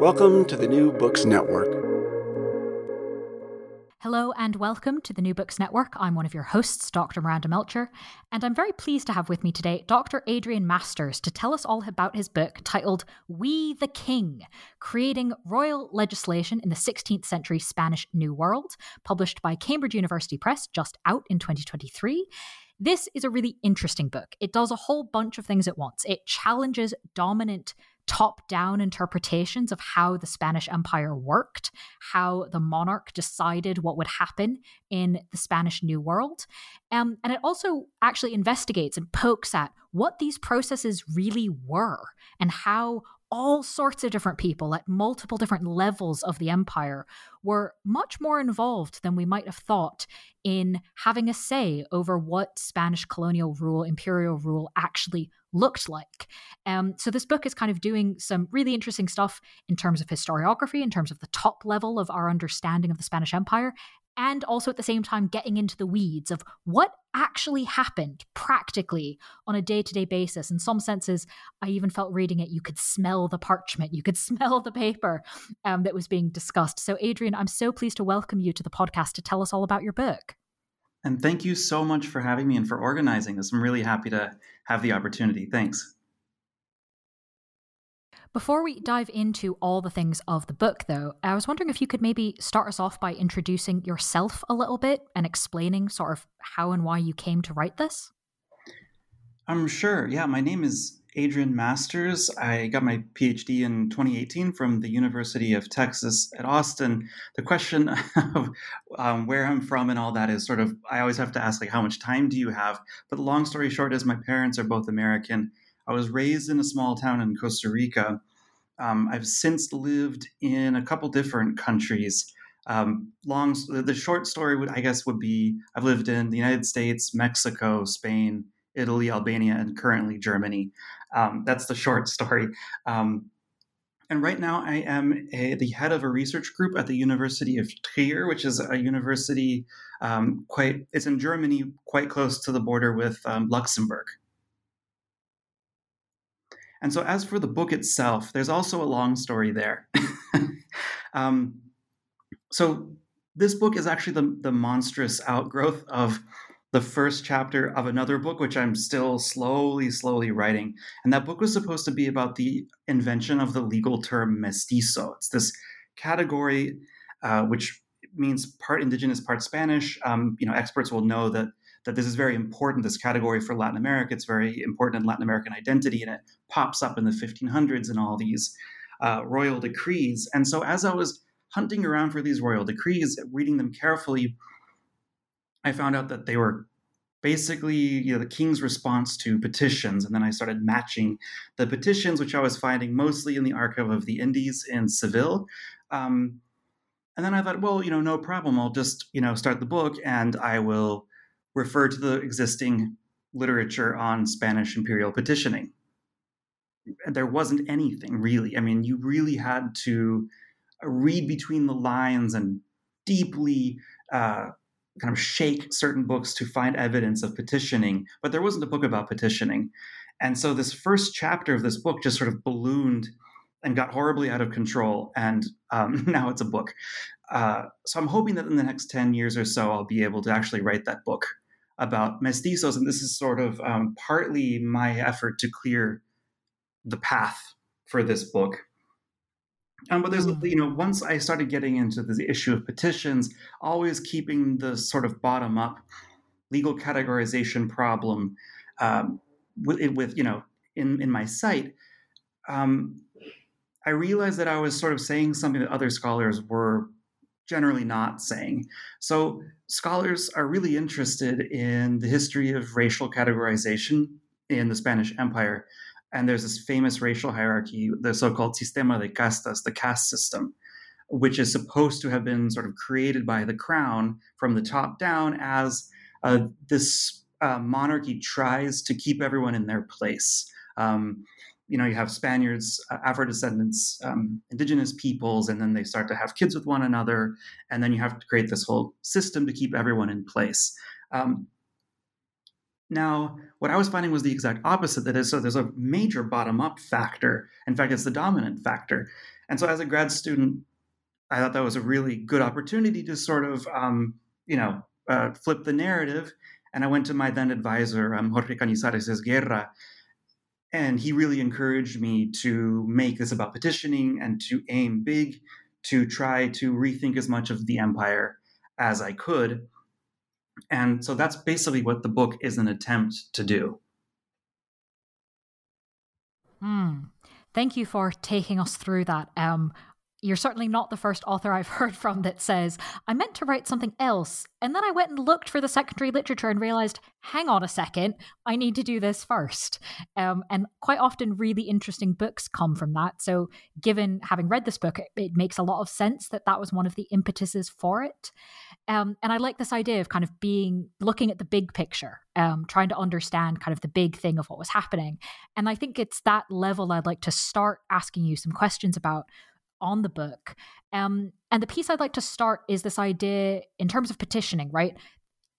Welcome to the New Books Network. Hello and welcome to the New Books Network. I'm one of your hosts, Dr. Miranda Melcher, and I'm very pleased to have with me today Dr. Adrian Masters to tell us all about his book titled We the King Creating Royal Legislation in the 16th Century Spanish New World, published by Cambridge University Press, just out in 2023. This is a really interesting book. It does a whole bunch of things at once. It challenges dominant top down interpretations of how the Spanish Empire worked, how the monarch decided what would happen in the Spanish New World. Um, and it also actually investigates and pokes at what these processes really were and how all sorts of different people at multiple different levels of the empire were much more involved than we might have thought in having a say over what Spanish colonial rule, imperial rule actually looked like. Um, so, this book is kind of doing some really interesting stuff in terms of historiography, in terms of the top level of our understanding of the Spanish Empire, and also at the same time getting into the weeds of what actually happened practically on a day to day basis. In some senses, I even felt reading it, you could smell the parchment, you could smell the paper um, that was being discussed. So, Adrian, I'm so pleased to welcome you to the podcast to tell us all about your book. And thank you so much for having me and for organizing this. I'm really happy to have the opportunity. Thanks. Before we dive into all the things of the book, though, I was wondering if you could maybe start us off by introducing yourself a little bit and explaining sort of how and why you came to write this. I'm sure. Yeah, my name is Adrian Masters. I got my PhD in 2018 from the University of Texas at Austin. The question of um, where I'm from and all that is sort of, I always have to ask, like, how much time do you have? But long story short is my parents are both American. I was raised in a small town in Costa Rica. Um, I've since lived in a couple different countries. Um, long, the short story would, I guess, would be I've lived in the United States, Mexico, Spain, Italy, Albania, and currently Germany. Um, that's the short story. Um, and right now, I am a, the head of a research group at the University of Trier, which is a university um, quite, it's in Germany, quite close to the border with um, Luxembourg. And so, as for the book itself, there's also a long story there. um, so, this book is actually the, the monstrous outgrowth of the first chapter of another book, which I'm still slowly, slowly writing. And that book was supposed to be about the invention of the legal term mestizo. It's this category uh, which means part indigenous, part Spanish. Um, you know, experts will know that that this is very important, this category for Latin America. It's very important in Latin American identity, and it pops up in the 1500s in all these uh, royal decrees. And so, as I was hunting around for these royal decrees, reading them carefully, I found out that they were basically you know, the king's response to petitions. And then I started matching the petitions, which I was finding mostly in the Archive of the Indies in Seville. Um, and then I thought, well, you know, no problem. I'll just, you know, start the book and I will refer to the existing literature on Spanish imperial petitioning. There wasn't anything really. I mean, you really had to read between the lines and deeply uh, kind of shake certain books to find evidence of petitioning, but there wasn't a book about petitioning. And so this first chapter of this book just sort of ballooned and got horribly out of control. And um, now it's a book. Uh, so I'm hoping that in the next 10 years or so, I'll be able to actually write that book about mestizos. And this is sort of um, partly my effort to clear the path for this book. Um, but there's, hmm. you know, once I started getting into the issue of petitions, always keeping the sort of bottom up legal categorization problem um, with, with, you know, in, in my sight, um, I realized that I was sort of saying something that other scholars were generally not saying. So scholars are really interested in the history of racial categorization in the Spanish Empire. And there's this famous racial hierarchy, the so called sistema de castas, the caste system, which is supposed to have been sort of created by the crown from the top down as uh, this uh, monarchy tries to keep everyone in their place. Um, you know, you have Spaniards, uh, Afro descendants, um, indigenous peoples, and then they start to have kids with one another. And then you have to create this whole system to keep everyone in place. Um, now, what I was finding was the exact opposite. That is, so there's a major bottom up factor. In fact, it's the dominant factor. And so, as a grad student, I thought that was a really good opportunity to sort of, um, you know, uh, flip the narrative. And I went to my then advisor, um, Jorge Cañizares Esguerra, and he really encouraged me to make this about petitioning and to aim big, to try to rethink as much of the empire as I could. And so that's basically what the book is an attempt to do. Hmm. Thank you for taking us through that. Um, you're certainly not the first author I've heard from that says, I meant to write something else. And then I went and looked for the secondary literature and realized, hang on a second, I need to do this first. Um, and quite often, really interesting books come from that. So, given having read this book, it, it, makes a lot of sense that that was one of the impetuses for it. Um, and I like this idea of kind of being looking at the big picture, um, trying to understand kind of the big thing of what was happening. And I think it's that level I'd like to start asking you some questions about on the book. Um, and the piece I'd like to start is this idea in terms of petitioning, right?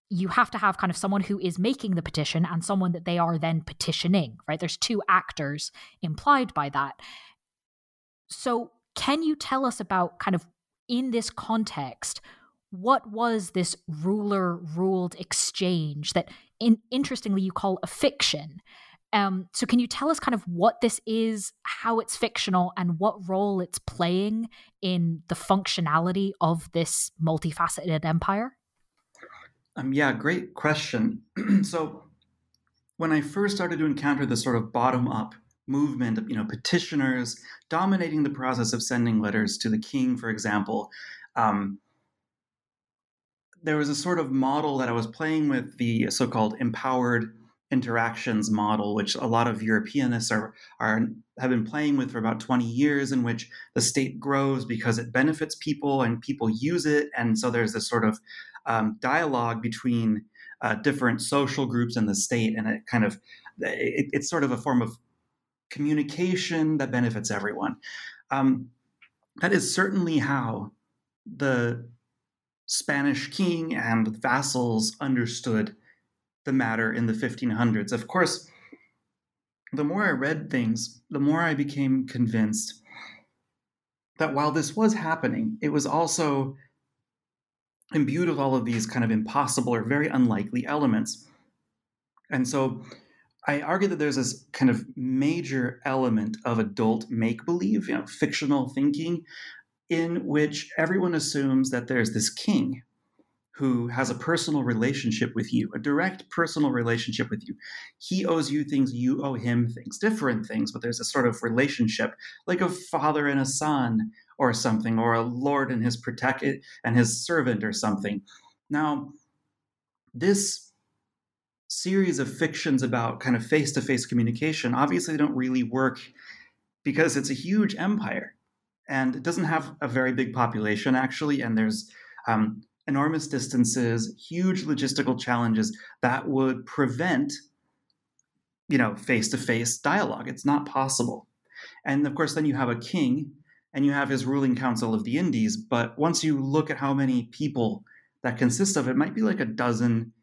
You have to have kind of someone who is making the petition and someone that they are then petitioning, right? There's two actors implied by that. So, can you tell us about kind of in this context, what was this ruler ruled exchange that, in, interestingly, you call a fiction? Um, so, can you tell us kind of what this is, how it's fictional, and what role it's playing in the functionality of this multifaceted empire? Um, yeah, great question. so, when I first started to encounter this sort of bottom up movement of you know petitioners dominating the process of sending letters to the king, for example, um, there was a sort of model that I was playing with the so-called empowered interactions model, which a lot of Europeanists are, are have been playing with for about 20 years, in which the state grows because it benefits people and people use it, and so there's this sort of um, dialogue between uh, different social groups and the state, and it kind of it, it's sort of a form of communication that benefits everyone. Um, that is certainly how the Spanish king and vassals understood the matter in the 1500s. Of course, the more I read things, the more I became convinced that while this was happening, it was also imbued with all of these kind of impossible or very unlikely elements. And so I argue that there's this kind of major element of adult make believe, you know, fictional thinking, in which everyone assumes that there's this king who has a personal relationship with you, a direct personal relationship with you. He owes you things, you owe him things, different things, but there's a sort of relationship, like a father and a son or something, or a lord and his protect and his servant or something. Now, this series of fictions about kind of face-to-face communication obviously don't really work because it's a huge empire and it doesn't have a very big population actually and there's um, enormous distances, huge logistical challenges that would prevent, you know, face-to-face dialogue. It's not possible. And of course, then you have a king and you have his ruling council of the Indies. But once you look at how many people that consists of, it might be like a dozen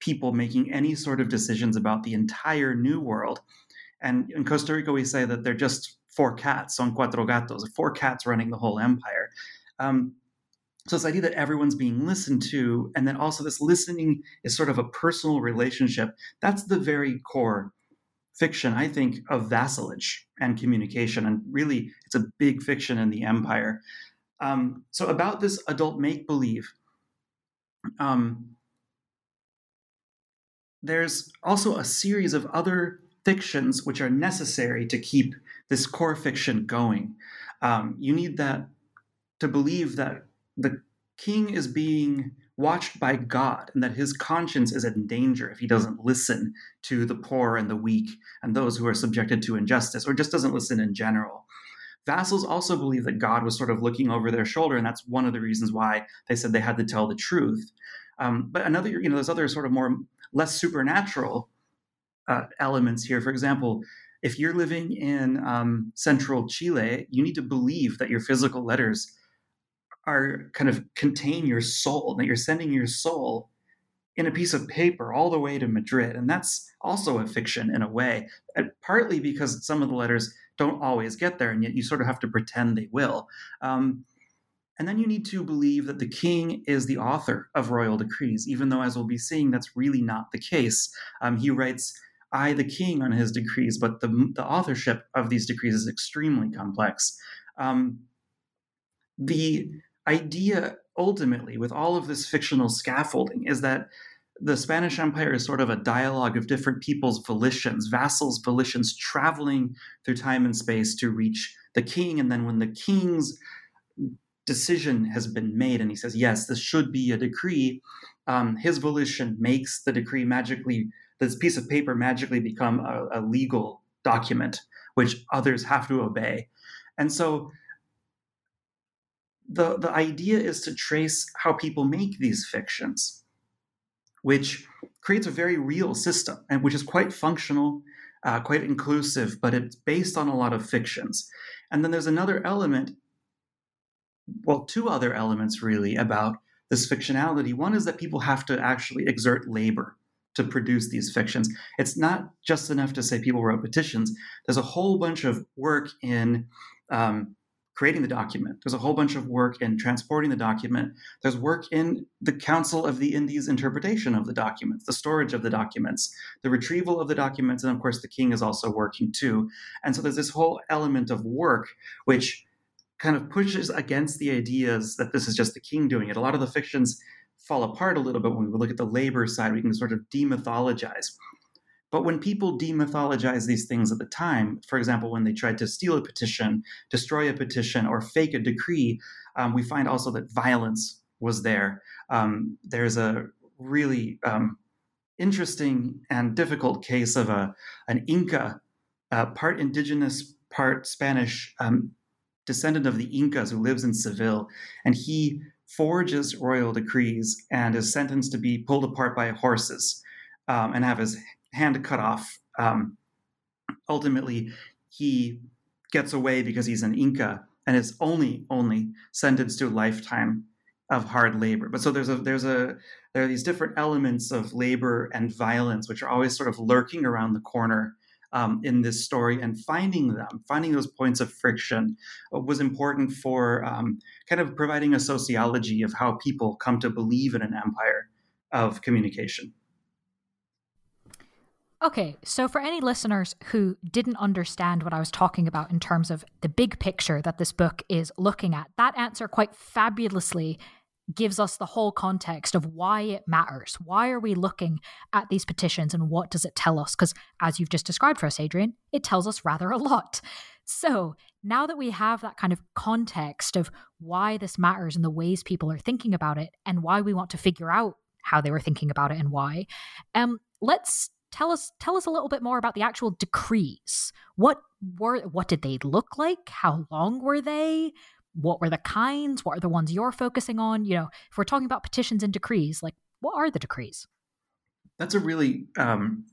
people making any sort of decisions about the entire new world. And in Costa Rica, we say that they're just four cats, son cuatro gatos, four cats running the whole empire. Um, so this idea that everyone's being listened to, and then also this listening is sort of a personal relationship. That's the very core fiction, I think, of vassalage and communication. And really, it's a big fiction in the empire. Um, so, about this adult make believe, um, there's also a series of other fictions which are necessary to keep this core fiction going. Um, you need that to believe that the king is being watched by God and that his conscience is in danger if he doesn't listen to the poor and the weak and those who are subjected to injustice or just doesn't listen in general. Vassals also believe that God was sort of looking over their shoulder, and that's one of the reasons why they said they had to tell the truth. Um, but another, you know, there's other sort of more less supernatural uh, elements here. For example, if you're living in um, central Chile, you need to believe that your physical letters are kind of contain your soul, that you're sending your soul in a piece of paper all the way to Madrid. And that's also a fiction in a way, partly because some of the letters don't always get there, and yet you sort of have to pretend they will. Um, and then you need to believe that the king is the author of royal decrees, even though, as we'll be seeing, that's really not the case. Um, he writes, I, the king, on his decrees, but the, the authorship of these decrees is extremely complex. Um, the idea ultimately with all of this fictional scaffolding is that the Spanish Empire is sort of a dialogue of different people's volitions, vassals' volitions traveling through time and space to reach the king. And then when the king's decision has been made and he says, yes, this should be a decree, um, his volition makes the decree magically, this piece of paper magically become a, a legal document, which others have to obey. And so the, the idea is to trace how people make these fictions, which creates a very real system and which is quite functional, uh, quite inclusive, but it's based on a lot of fictions. And then there's another element, well, two other elements really about this fictionality. One is that people have to actually exert labor to produce these fictions. It's not just enough to say people wrote petitions. There's a whole bunch of work in um, creating the document. There's a whole bunch of work in transporting the document. There's work in the Council of the Indies interpretation of the documents, the storage of the documents, the retrieval of the documents, and of course, the king is also working too. And so there's this whole element of work which kind of pushes against the ideas that this is just the king doing it. A lot of the fictions fall apart a little bit when we look at the labor side. We can sort of demythologize but when people demythologize these things at the time, for example, when they tried to steal a petition, destroy a petition, or fake a decree, um, we find also that violence was there. Um, there's a really um, interesting and difficult case of a an Inca, uh, part indigenous, part Spanish um, descendant of the Incas who lives in Seville, and he forges royal decrees and is sentenced to be pulled apart by horses um, and have his hand cut off. Um, ultimately, he gets away because he's an Inca and is only only sentenced to a lifetime of hard labor. But so there's a there's a there are these different elements of labor and violence which are always sort of lurking around the corner um, in this story, and finding them, finding those points of friction, uh, was important for um, kind of providing a sociology of how people come to believe in an empire of communication. Okay, so for any listeners who didn't understand what I was talking about in terms of the big picture that this book is looking at, that answer quite fabulously gives us the whole context of why it matters. Why are we looking at these petitions and what does it tell us? Because as you've just described for us, Adrian, it tells us rather a lot. So now that we have that kind of context of why this matters and the ways people are thinking about it and why we want to figure out how they were thinking about it and why, um, let's tell us tell us a little bit more about the actual decrees. What were what did they look like? How long were they? What were the kinds? What are the ones you're focusing on? You know, if we're talking about petitions and decrees, like what are the decrees? That's a really um,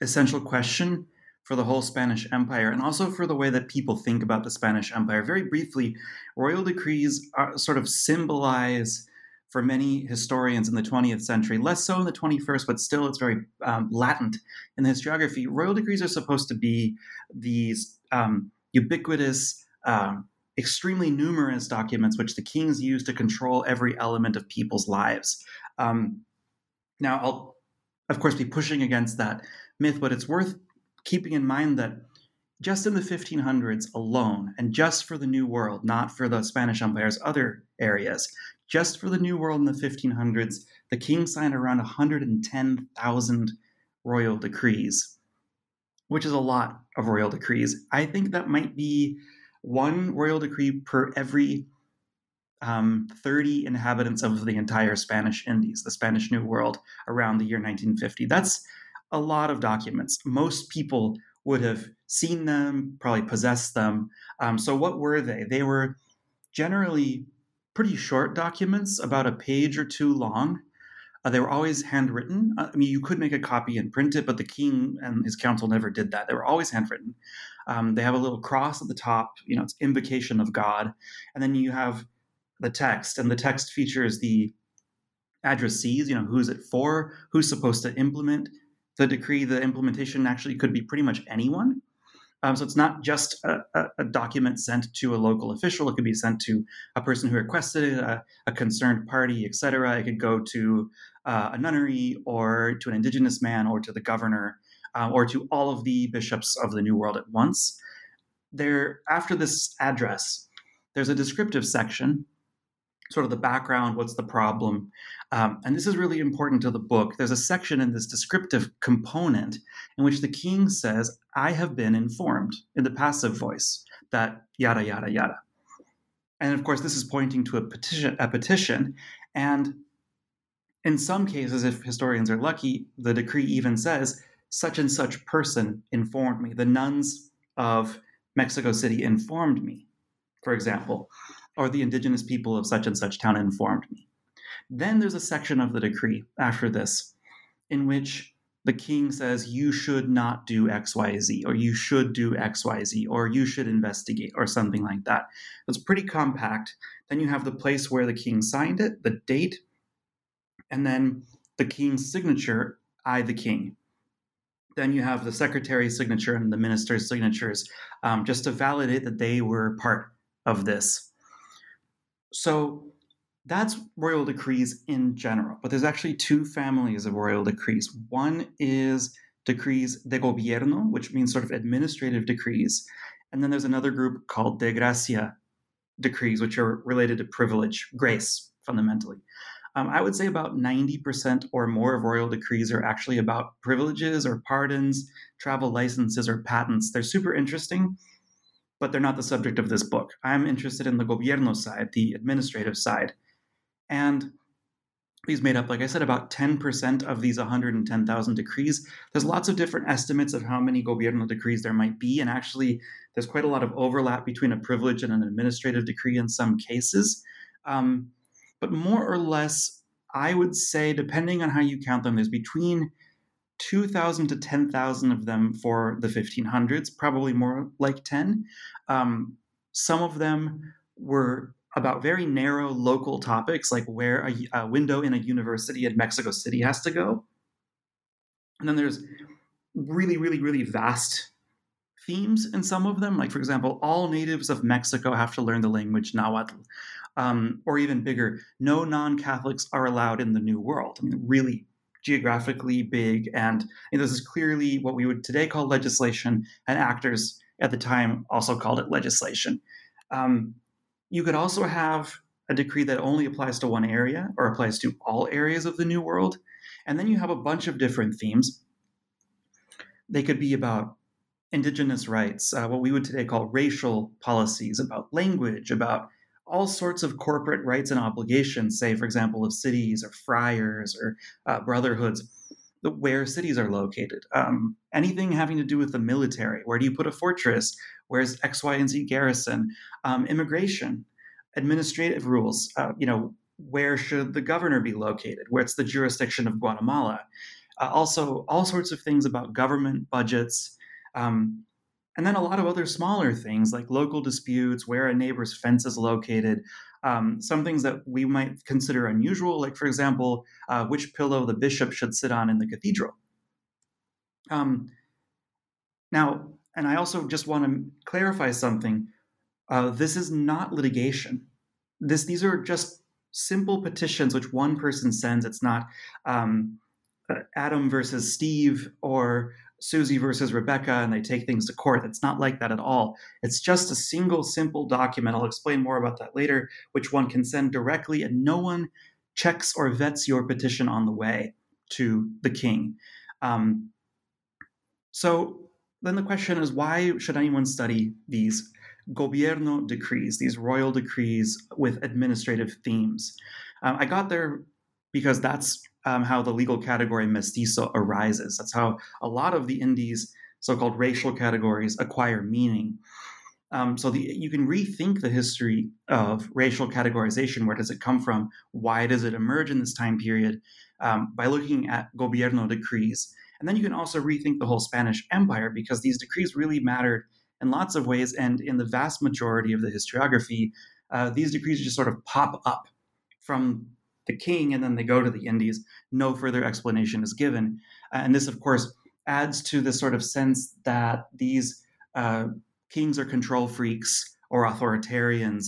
essential question for the whole Spanish Empire and also for the way that people think about the Spanish Empire. Very briefly, royal decrees are, sort of symbolize for many historians in the 20th century, less so in the 21st, but still it's very um, latent in the historiography. Royal decrees are supposed to be these um, ubiquitous, um, extremely numerous documents which the kings use to control every element of people's lives. Um, now, I'll, of course, be pushing against that myth, but it's worth keeping in mind that just in the 1500s alone, and just for the New World, not for the Spanish Empire's other areas, just for the New World in the 1500s, the king signed around 110,000 royal decrees, which is a lot of royal decrees. I think that might be one royal decree per every um, 30 inhabitants of the entire Spanish Indies, the Spanish New World, around the year 1950. That's a lot of documents. Most people would have seen them, probably possessed them. Um, so, what were they? They were generally pretty short documents, about a page or two long. Uh, they were always handwritten. Uh, I mean, you could make a copy and print it, but the king and his council never did that. They were always handwritten. Um, they have a little cross at the top, you know, it's invocation of God. And then you have the text, and the text features the addressees, you know, who's it for, who's supposed to implement the decree. The implementation actually could be pretty much anyone. Um, so it's not just a, a, a, document sent to a local official. It could be sent to a person who requested it, a, a concerned party, etc. It could go to uh, a nunnery or to an indigenous man or to the governor uh, or to all of the bishops of the New World at once. There, after this address, there's a descriptive section sort of the background, what's the problem. Um, and this is really important to the book. There's a section in this descriptive component in which the king says, I have been informed in the passive voice that yada, yada, yada. And of course, this is pointing to a petition, a petition. And in some cases, if historians are lucky, the decree even says, such and such person informed me. The nuns of Mexico City informed me, for example or the indigenous people of such and such town informed me. Then there's a section of the decree after this in which the king says, you should not do XYZ, or you should do XYZ, or you should investigate, or something like that. It's pretty compact. Then you have the place where the king signed it, the date, and then the king's signature, I, the king. Then you have the secretary's signature and the minister's signatures um, just to validate that they were part of this. So that's royal decrees in general, but there's actually two families of royal decrees. One is decrees de gobierno, which means sort of administrative decrees. And then there's another group called de gracia decrees, which are related to privilege, grace, fundamentally. Um, I would say about 90% or more of royal decrees are actually about privileges or pardons, travel licenses, or patents. They're super interesting but they're not the subject of this book. I'm interested in the gobierno side, the administrative side. And these made up, like I said, about 10% of these 110,000 decrees. There's lots of different estimates of how many gobierno decrees there might be, and actually, there's quite a lot of overlap between a privilege and an administrative decree in some cases. Um, but more or less, I would say, depending on how you count them, there's between 2,000 to 10,000 of them for the 1500s, probably more like 10. Um, some of them were about very narrow local topics, like where a, a, window in a university in Mexico City has to go. And then there's really, really, really vast themes in some of them. Like, for example, all natives of Mexico have to learn the language Nahuatl. Um, or even bigger, no non Catholics are allowed in the New World. I mean, really geographically big. And, this is clearly what we would today call legislation, and actors at the time also called it legislation. Um, you could also have a decree that only applies to one area or applies to all areas of the New World. And then you have a bunch of different themes. They could be about indigenous rights, uh, what we would today call racial policies, about language, about all sorts of corporate rights and obligations, say, for example, of cities or friars or uh, brotherhoods, where cities are located. Um, anything having to do with the military. Where do you put a fortress? Where's X, Y, and Z garrison? Um, immigration, administrative rules. Uh, you know, where should the governor be located? Where's the jurisdiction of Guatemala? Uh, also, all sorts of things about government budgets. Um, and then a lot of other smaller things like local disputes, where a neighbor's fence is located, um, some things that we might consider unusual, like, for example, uh, which pillow the bishop should sit on in the cathedral. Um, now, and I also just want to clarify something. Uh, this is not litigation. This these are just simple petitions which one person sends. It's not um, uh, Adam versus Steve or Susie versus Rebecca and they take things to court. It's not like that at all. It's just a single simple document. I'll explain more about that later, which one can send directly, and no one checks or vets your petition on the way to the king. Um, so then the question is why should anyone study these gobierno decrees, these royal decrees with administrative themes? Um, I got there because that's um, how the legal category mestizo arises. That's how a lot of the Indies' so-called racial categories acquire meaning. Um, so the, you can rethink the history of racial categorization. Where does it come from? Why does it emerge in this time period? Um, by looking at gobierno decrees. And then you can also rethink the whole Spanish Empire because these decrees really mattered in lots of ways. And in the vast majority of the historiography, uh, these decrees just sort of pop up from the king and then they go to the Indies. No further explanation is given. Uh, and this, of course, adds to the sort of sense that these uh, kings are control freaks or authoritarians.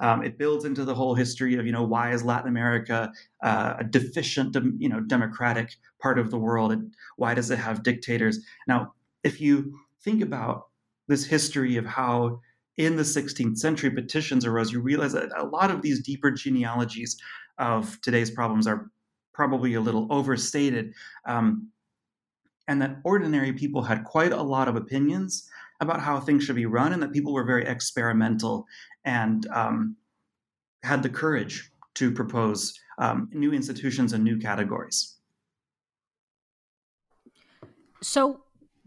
Um, it builds into the whole history of, you know, why is Latin America uh, a deficient, you know, democratic part of the world? And why does it have dictators? Now, if you think about this history of how in the 16th century petitions arose, you realize that a lot of these deeper genealogies of today's problems are probably a little overstated. Um, and that ordinary people had quite a lot of opinions about how things should be run, and that people were very experimental and um, had the courage to propose um, new institutions and new categories. So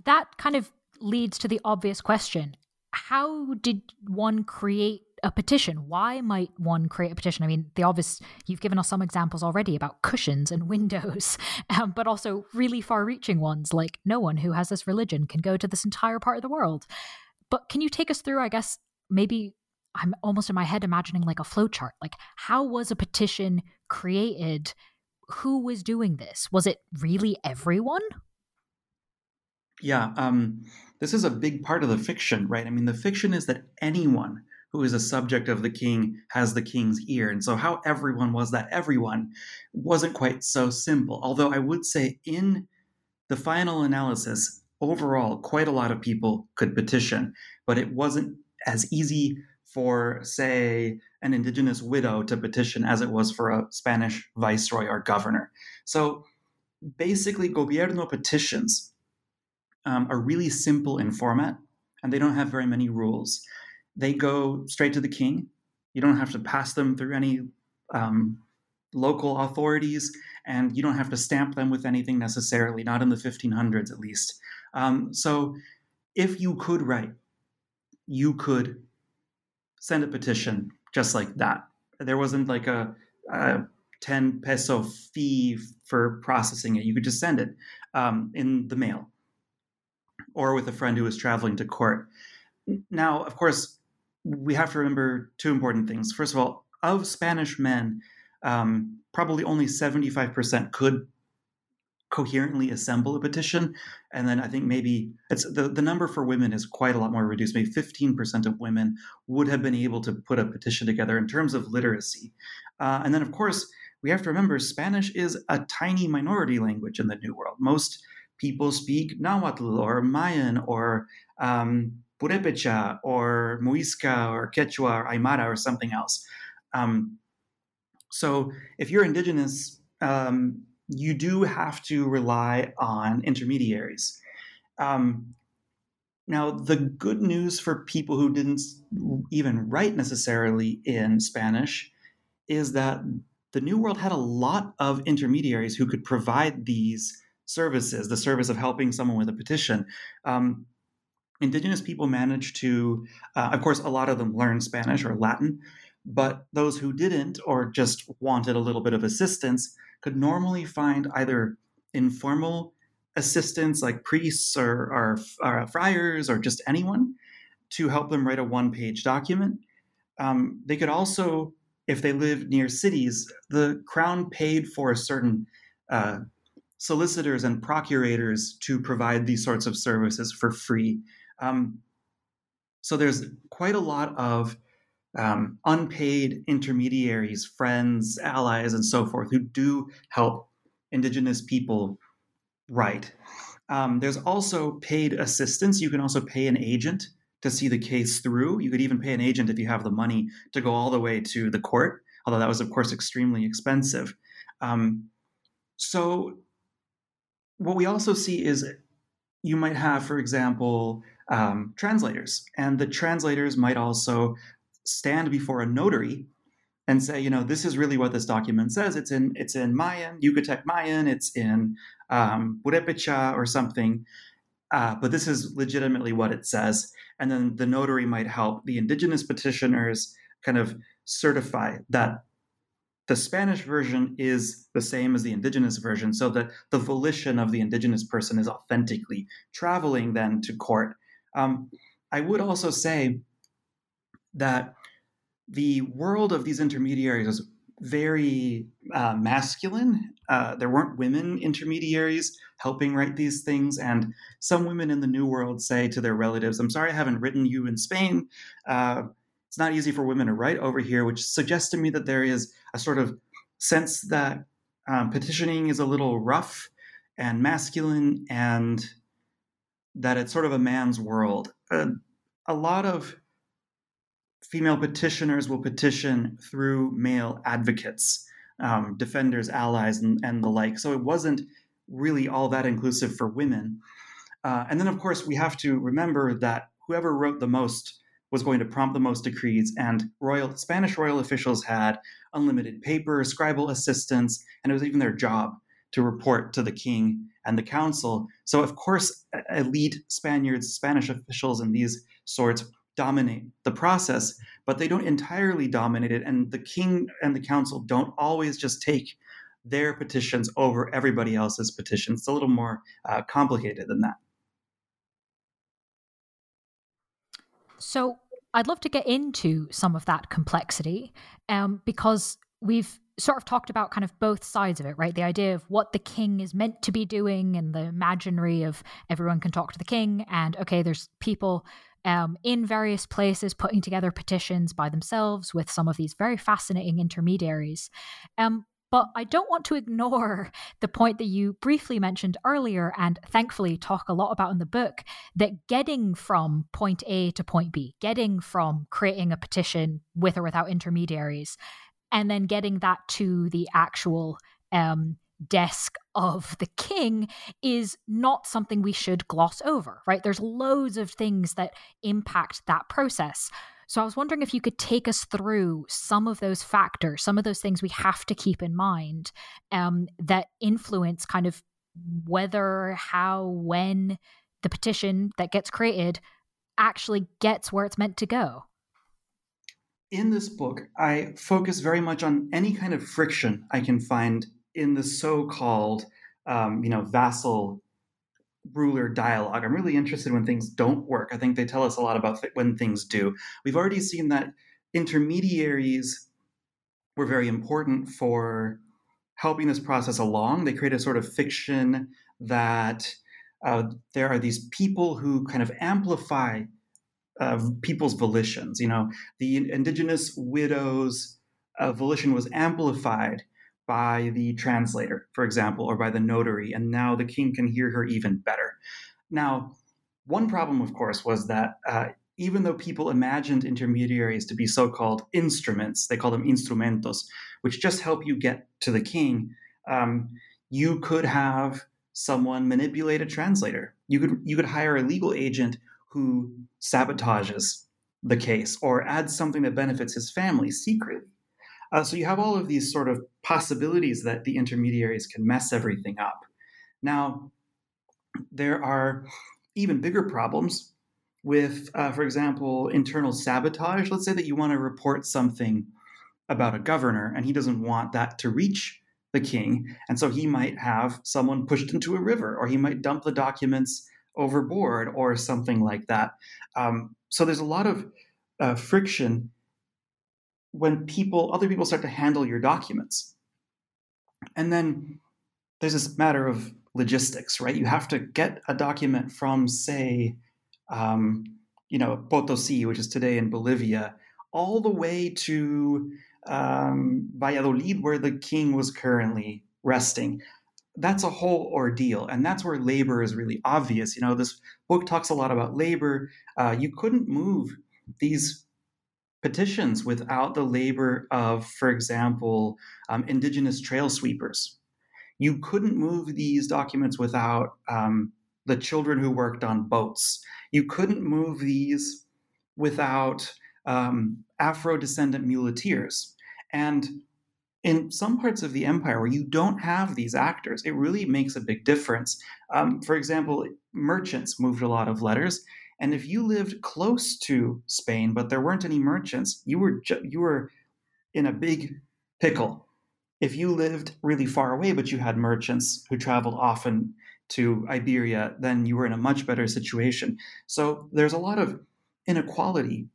that kind of leads to the obvious question how did one create a petition. Why might one create a petition? I mean, the obvious, you've given us some examples already about cushions and windows, um, but also really far reaching ones like no one who has this religion can go to this entire part of the world. But can you take us through, I guess, maybe I'm almost in my head imagining like a flowchart. Like, how was a petition created? Who was doing this? Was it really everyone? Yeah, um, this is a big part of the fiction, right? I mean, the fiction is that anyone who is a subject of the king has the king's ear. And so, how everyone was that everyone wasn't quite so simple. Although, I would say, in the final analysis, overall, quite a lot of people could petition, but it wasn't as easy for, say, an indigenous widow to petition as it was for a Spanish viceroy or governor. So, basically, gobierno petitions um, are really simple in format and they don't have very many rules they go straight to the king. You don't have to pass them through any um, local authorities, and you don't have to stamp them with anything necessarily, not in the 1500s at least. Um, so, if you could write, you could send a petition just like that. There wasn't like a, a 10 peso fee for processing it. You could just send it um, in the mail or with a friend who was traveling to court. Now, of course, we have to remember two important things. First of all, of Spanish men, um, probably only 75% could coherently assemble a petition. And then I think maybe it's the, the number for women is quite a lot more reduced. Maybe 15% of women would have been able to put a petition together in terms of literacy. Uh, and then, of course, we have to remember Spanish is a tiny minority language in the New World. Most people speak Nahuatl or Mayan or um, Purepecha or Muisca or Quechua or Aymara or something else. Um, so if you're indigenous, um, you do have to rely on intermediaries. Um, now, the good news for people who didn't even write necessarily in Spanish is that the New World had a lot of intermediaries who could provide these services, the service of helping someone with a petition. Um, indigenous people managed to, uh, of course, a lot of them learned Spanish or Latin, but those who didn't or just wanted a little bit of assistance could normally find either informal assistance like priests or, or, or friars or just anyone to help them write a one page document. Um, they could also, if they lived near cities, the crown paid for certain uh, solicitors and procurators to provide these sorts of services for free um, so there's quite a lot of um, unpaid intermediaries, friends, allies, and so forth who do help Indigenous people write. Um, there's also paid assistance. You can also pay an agent to see the case through. You could even pay an agent if you have the money to go all the way to the court, although that was, of course, extremely expensive. Um, so, what we also see is you might have, for example, um, translators, and the translators might also stand before a notary and say, you know, this is really what this document says. It's in it's in Mayan, Yucatec Mayan, it's in um, Purepecha or something, uh, but this is legitimately what it says. And then the notary might help the indigenous petitioners kind of certify that the Spanish version is the same as the indigenous version, so that the volition of the indigenous person is authentically traveling then to court. Um, I would also say that the world of these intermediaries is very uh, masculine. Uh, there weren't women intermediaries helping write these things. And some women in the New World say to their relatives, I'm sorry I haven't written you in Spain. Uh, it's not easy for women to write over here, which suggests to me that there is a sort of sense that um, petitioning is a little rough and masculine and that it's sort of a man's world. Uh, a lot of female petitioners will petition through male advocates, um, defenders, allies, and, and, the like. So it wasn't really all that inclusive for women. Uh, and then, of course, we have to remember that whoever wrote the most was going to prompt the most decrees, and royal Spanish royal officials had unlimited paper, scribal assistants, and it was even their job to report to the king and the council. So, of course, elite Spaniards, Spanish officials, and these sorts dominate the process, but they don't entirely dominate it. And the king and the council don't always just take their petitions over everybody else's petitions. It's a little more uh, complicated than that. So I'd love to get into some of that complexity um, because we've sort of talked about kind of both sides of it, right? The idea of what the king is meant to be doing and the imaginary of everyone can talk to the king, and okay, there's people um, in various places putting together petitions by themselves with some of these very fascinating intermediaries. Um, but I don't want to ignore the point that you briefly mentioned earlier, and thankfully talk a lot about in the book that getting from point A to point B, getting from creating a petition with or without intermediaries, and then getting that to the actual um, desk of the king is not something we should gloss over, right? There's loads of things that impact that process. So I was wondering if you could take us through some of those factors, some of those things we have to keep in mind um, that influence kind of whether, how, when the petition that gets created actually gets where it's meant to go. In this book, I focus very much on any kind of friction I can find in the so-called um, you know vassal ruler dialogue. I'm really interested when things don't work. I think they tell us a lot about when things do. We've already seen that intermediaries were very important for helping this process along. They create a sort of fiction that uh, there are these people who kind of amplify uh, people's volitions. You know, the indigenous widows' uh, volition was amplified by the translator, for example, or by the notary, and now the king can hear her even better. Now, one problem, of course, was that uh, even though people imagined intermediaries to be so called instruments, they call them instrumentos, which just help you get to the king, um, you could have someone manipulate a translator. You could, you could hire a legal agent who sabotages the case or adds something that benefits his family secretly. Uh, so you have all of these sort of possibilities that the intermediaries can mess everything up. Now, there are even bigger problems with, uh, for example, internal sabotage. Let's say that you want to report something about a governor and he doesn't want that to reach the king. And so he might have someone pushed into a river or he might dump the documents overboard or something like that. Um, so there's a lot of uh, friction when people, other people start to handle your documents. And then there's this matter of logistics, right? You have to get a document from, say, um, you know, Potosi, which is today in Bolivia, all the way to um, Valladolid, where the king was currently resting. That's a whole ordeal and that's where labor is really obvious you know this book talks a lot about labor uh, you couldn't move these petitions without the labor of for example um, indigenous trail sweepers. You couldn't move these documents without um, the children who worked on boats. You couldn't move these without um, afro descendant muleteers. And in some parts of the empire where you don't have these actors, it really makes a big difference. Um, for example, merchants moved a lot of letters, and if you lived close to Spain but there weren't any merchants, you were ju- you were in a big pickle. If you lived really far away but you had merchants who traveled often to Iberia, then you were in a much better situation. So there's a lot of inequality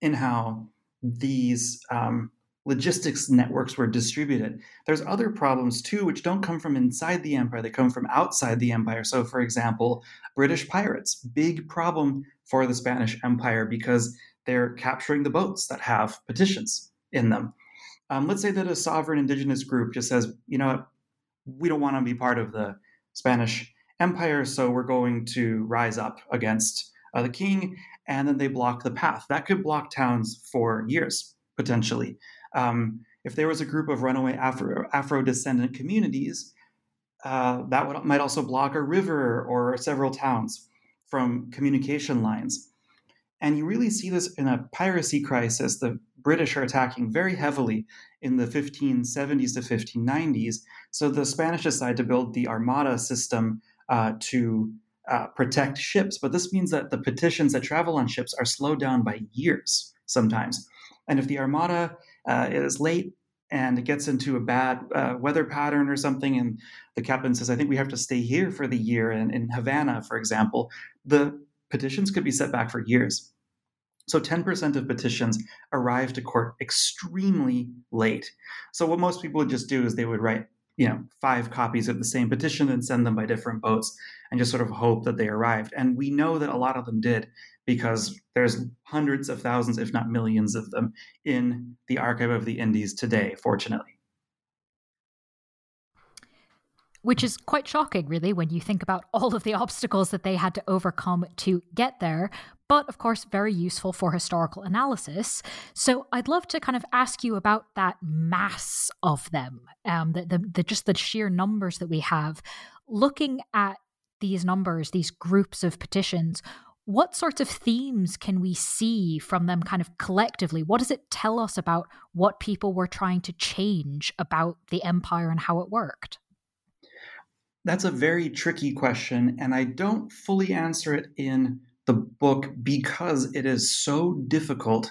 in how these um, logistics networks were distributed. There's other problems too, which don't come from inside the empire, they come from outside the empire. So, for example, British pirates, big problem for the Spanish Empire because they're capturing the boats that have petitions in them. Um, let's say that a sovereign indigenous group just says, you know what, we don't want to be part of the Spanish Empire, so we're going to rise up against uh, the king, and then they block the path. That could block towns for years, potentially. Um, if there was a group of runaway Afro, descendant communities, uh, that would, might also block a river or several towns from communication lines. And you really see this in a piracy crisis. The British are attacking very heavily in the 1570s to 1590s. So the Spanish decide to build the Armada system uh, to uh, protect ships. But this means that the petitions that travel on ships are slowed down by years sometimes. And if the Armada uh, is late and it gets into a bad uh, weather pattern or something, and the captain says, I think we have to stay here for the year, in, in Havana, for example, the petitions could be set back for years. So 10% of petitions arrive to court extremely late. So what most people would just do is they would write, you know, five copies of the same petition and send them by different boats and just sort of hope that they arrived. And we know that a lot of them did because there's hundreds of thousands, if not millions of them in the archive of the Indies today, fortunately. Which is quite shocking, really, when you think about all of the obstacles that they had to overcome to get there, but of course, very useful for historical analysis. So I'd love to kind of ask you about that mass of them, um, the, the, the just the sheer numbers that we have. Looking at these numbers, these groups of petitions, what sorts of themes can we see from them kind of collectively? What does it tell us about what people were trying to change about the empire and how it worked? That's a very tricky question, and I don't fully answer it in the book because it is so difficult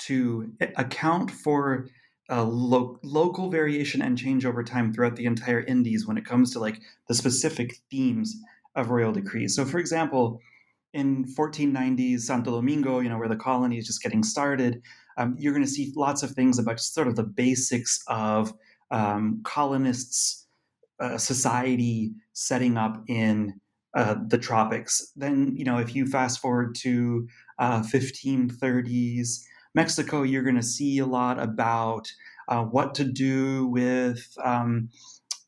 to account for uh, lo- local variation and change over time throughout the entire Indies when it comes to like the specific themes of royal decrees. So, for example, in 1490s Santo Domingo, you know, where the colony is just getting started, um, you're going to see lots of things about sort of the basics of um, colonists' uh, society setting up in uh, the tropics. Then, you know, if you fast forward to uh, 1530s Mexico, you're going to see a lot about uh, what to do with um,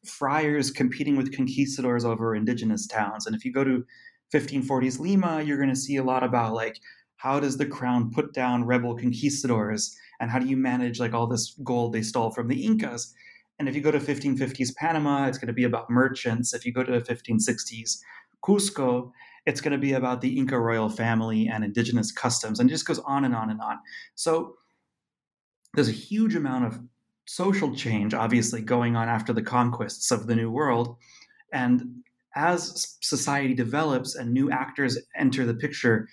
friars competing with conquistadors over indigenous towns. And if you go to 1540s Lima, you're going to see a lot about like how does the crown put down rebel conquistadors and how do you manage like all this gold they stole from the Incas. And if you go to 1550s Panama, it's going to be about merchants. If you go to 1560s Cusco, it's going to be about the Inca royal family and indigenous customs, and it just goes on and on and on. So there's a huge amount of social change, obviously, going on after the conquests of the New World. And as society develops and new actors enter the picture,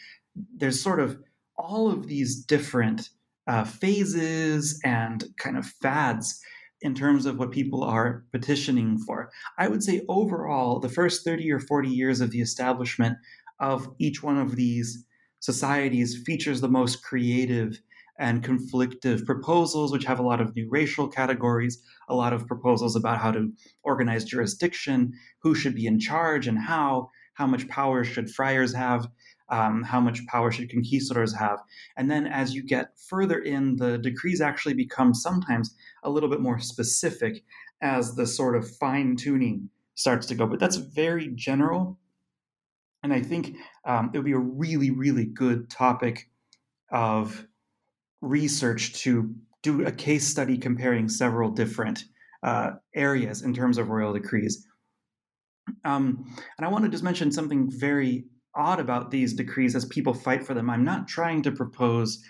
there's sort of all of these different uh, phases and kind of fads in terms of what people are petitioning for. I would say overall, the first 30 or 40 years of the establishment of each one of these societies features the most creative and conflictive proposals, which have a lot of new racial categories, a lot of proposals about how to organize jurisdiction, who should be in charge and how, how much power should friars have, um, how much power should conquistadors have. And then as you get further in, the decrees actually become sometimes a little bit more specific. as the sort of fine tuning starts to go. But that's very general. And I think um, it would be a really, really good topic of research to do a case study comparing several different uh, areas in terms of royal decrees. Um, and I want to just mention something very odd about these decrees as people fight for them. I'm not trying to propose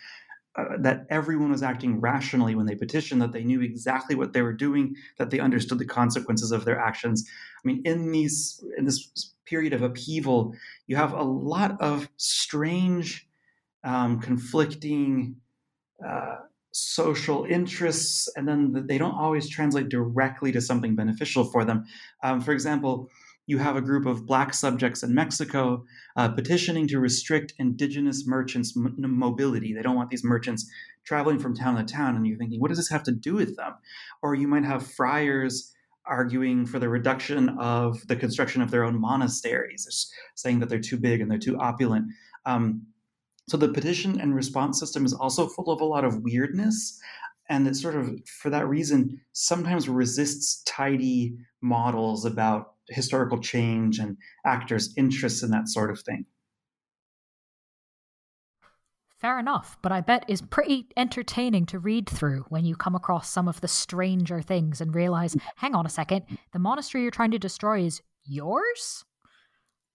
uh, that everyone was acting rationally when they petitioned, that they knew exactly what they were doing, that they understood the consequences of their actions. I mean, in these in this period of upheaval, you have a lot of strange, um, conflicting uh, social interests, and then they don't always translate directly to something beneficial for them. Um, for example, you have a group of black subjects in Mexico uh, petitioning to restrict indigenous merchants' m- mobility. They don't want these merchants traveling from town to town, and you're thinking, what does this have to do with them? Or you might have friars arguing for the reduction of the construction of their own monasteries, saying that they're too big and they're too opulent. Um, so the petition and response system is also full of a lot of weirdness and it sort of for that reason sometimes resists tidy models about historical change and actors' interests and that sort of thing. Fair enough, but I bet is pretty entertaining to read through when you come across some of the stranger things and realize, hang on a second, the monastery you're trying to destroy is yours?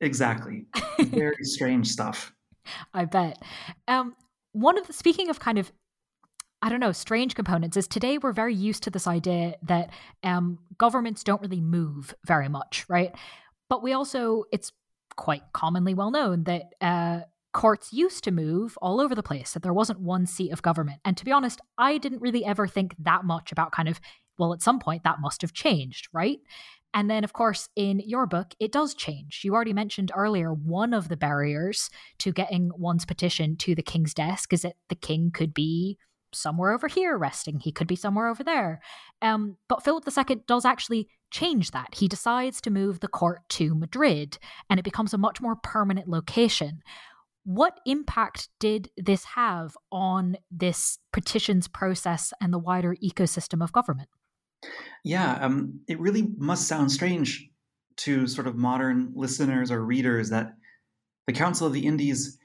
Exactly. Very strange stuff. I bet. Um, one of the speaking of kind of I don't know, strange components is today we're very used to this idea that um, governments don't really move very much, right? But we also, it's quite commonly well known that uh, courts used to move all over the place, that there wasn't one seat of government. And to be honest, I didn't really ever think that much about kind of, well, at some point that must have changed, right? And then, of course, in your book, it does change. You already mentioned earlier one of the barriers to getting one's petition to the king's desk is that the king could be somewhere over here resting. He could be somewhere over there. Um, but Philip II does actually change that. He decides to move the court to Madrid, and it becomes a much more permanent location. What impact did this have on this petitions process and the wider ecosystem of government? Yeah, um, it really must sound strange to sort of modern listeners or readers that the Council of the Indies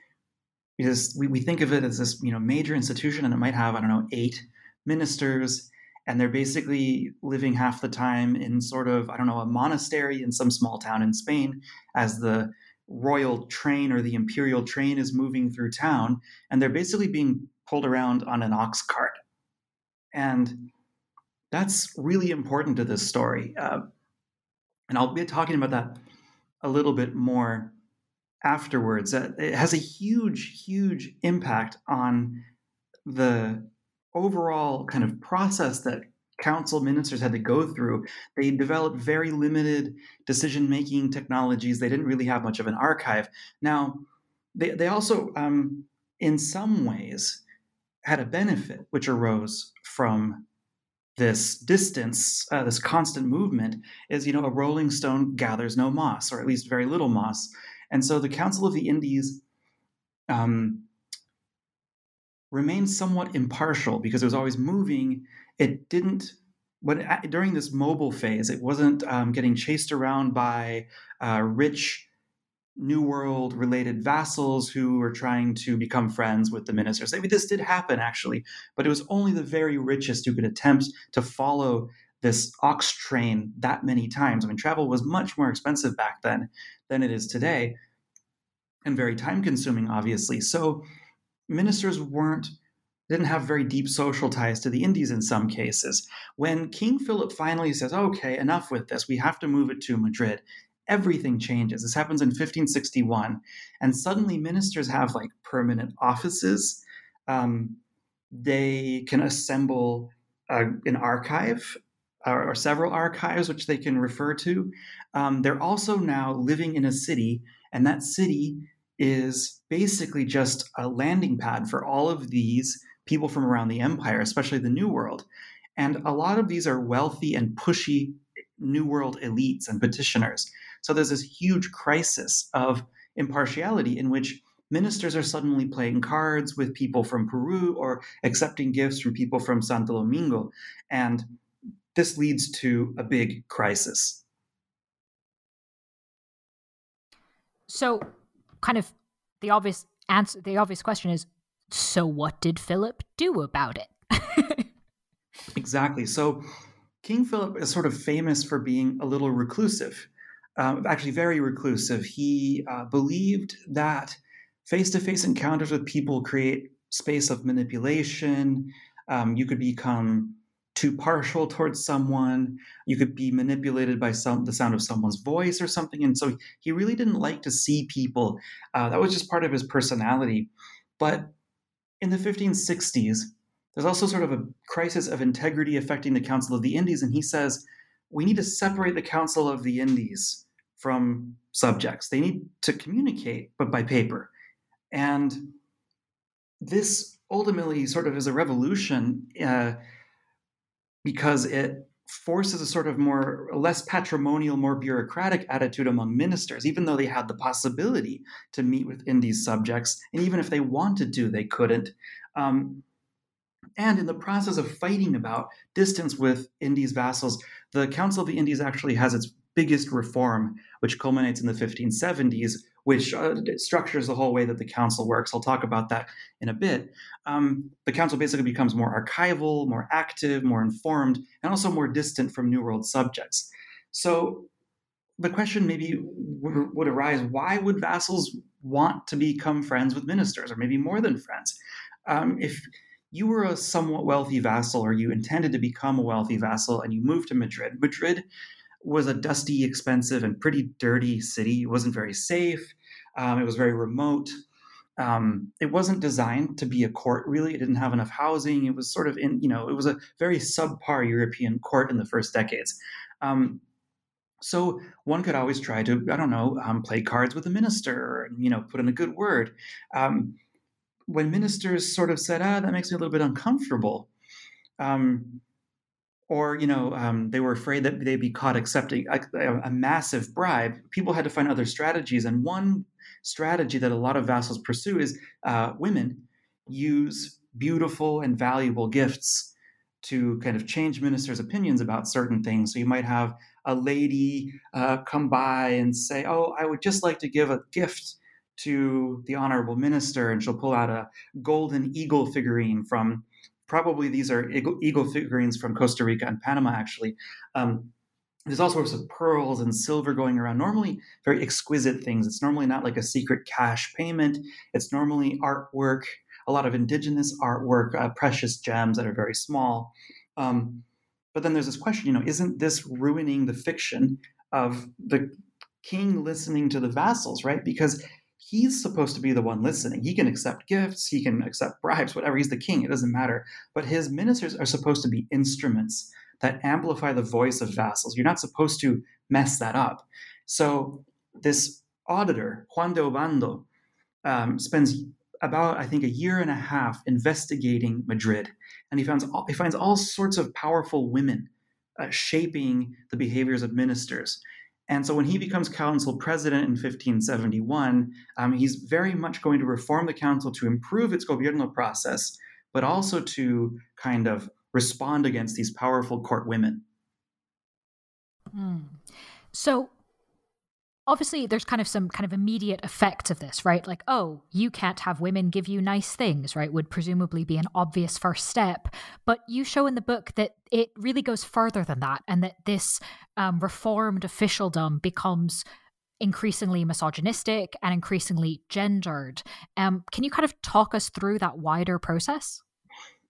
because we, we think of it as this you know major institution and it might have i don't know eight ministers and they're basically living half the time in sort of i don't know a monastery in some small town in spain as the royal train or the imperial train is moving through town and they're basically being pulled around on an ox cart. And that's really important to this story uh, and i'll be talking about that a little bit more afterwards. Uh, it has a huge, huge impact on the overall kind of process that council ministers had to go through. They developed very limited decision making technologies. They didn't really have much of an archive. Now, they, they also, um, in some ways, had a benefit which arose from this distance, uh, this constant movement, is you know a rolling stone gathers no moss, or at least very little moss. And so the Council of the Indies um, remained somewhat impartial because it was always moving. It didn't, when during this mobile phase, it wasn't um, getting chased around by uh, rich New World related vassals who were trying to become friends with the ministers. I mean, this did happen actually, but it was only the very richest who could attempt to follow this ox train that many times. I mean, travel was much more expensive back then than it is today and very time consuming, obviously. So ministers weren't didn't have very deep social ties to the Indies in some cases. When King Philip finally says, okay, enough with this, we have to move it to Madrid, everything changes. This happens in 1561. And suddenly ministers have like permanent offices. Um, they can assemble an archive or, or, several archives which they can refer to. Um, they're also now living in a city and that city is basically just a landing pad for all of these people from around the empire, especially the New World. And a lot of these are wealthy and pushy New World elites and petitioners. So there's this huge crisis of impartiality in which ministers are suddenly playing cards with people from Peru or accepting gifts from people from Santo Domingo. And this leads to a big crisis. So, kind of the obvious answer, the obvious question is so what did Philip do about it? exactly. So, King Philip is sort of famous for being a little reclusive, uh, actually, very reclusive. He uh, believed that face to face encounters with people create space of manipulation. Um, you could become too partial towards someone. You could be manipulated by some the sound of someone's voice or something. And so he really didn't like to see people. Uh, that was just part of his personality. But in the 1560s, there's also sort of a crisis of integrity affecting the Council of the Indies, and he says we need to separate the Council of the Indies from subjects. They need to communicate, but by paper. And this ultimately sort of is a revolution. Uh, because it forces a sort of more less patrimonial, more bureaucratic attitude among ministers, even though they had the possibility to meet with Indies subjects, and even if they wanted to, they couldn't. Um, and in the process of fighting about distance with Indies vassals, the Council of the Indies actually has its biggest reform, which culminates in the 1570s, which uh, structures the whole way that the council works. I'll talk about that in a bit. Um, the council basically becomes more archival, more active, more informed, and also more distant from New World subjects. So the question maybe would, would arise why would vassals want to become friends with ministers, or maybe more than friends? Um, if you were a somewhat wealthy vassal, or you intended to become a wealthy vassal, and you moved to Madrid, Madrid was a dusty, expensive, and pretty dirty city. It wasn't very safe. Um, it was very remote. Um, it wasn't designed to be a court, really. It didn't have enough housing. It was sort of in, you know, it was a very subpar European court in the first decades. Um, so one could always try to, I don't know, um, play cards with the minister and, you know, put in a good word. Um, when ministers sort of said, ah, that makes me a little bit uncomfortable, um, or you know um, they were afraid that they'd be caught accepting a, a, massive bribe people had to find other strategies and one strategy that a lot of vassals pursue is uh, women use beautiful and valuable gifts to kind of change ministers' opinions about certain things. So you might have a lady uh, come by and say, "Oh, I would just like to give a gift to the honorable minister," and she'll pull out a golden eagle figurine from probably these are eagle, eagle figurines from Costa Rica and Panama, actually. Um, there's all sorts of pearls and silver going around, normally very exquisite things. It's normally not like a secret cash payment, it's normally artwork, a lot of indigenous artwork, uh, precious gems that are very small. Um, but then there's this question you know, isn't this ruining the fiction of the king listening to the vassals, right? Because he's supposed to be the one listening. He can accept gifts, he can accept bribes, whatever. He's the king, it doesn't matter. But his ministers are supposed to be instruments that amplify the voice of vassals. You're not supposed to mess that up. So this auditor, Juan de Ovando, um, spends about, I think, a year and a half investigating Madrid. And he finds all, he finds all sorts of powerful women uh, shaping the behaviors of ministers. And so when he becomes council president in 1571, um, he's very much going to reform the council to improve its gobierno process, but also to kind of respond against these powerful court women. Mm. So obviously there's kind of some kind of immediate effects of this, right? Like, oh, you can't have women give you nice things, right? Would presumably be an obvious first step. But you show in the book that it really goes further than that, and that this um, reformed officialdom becomes increasingly misogynistic and increasingly gendered. Um, can you kind of talk us through that wider process?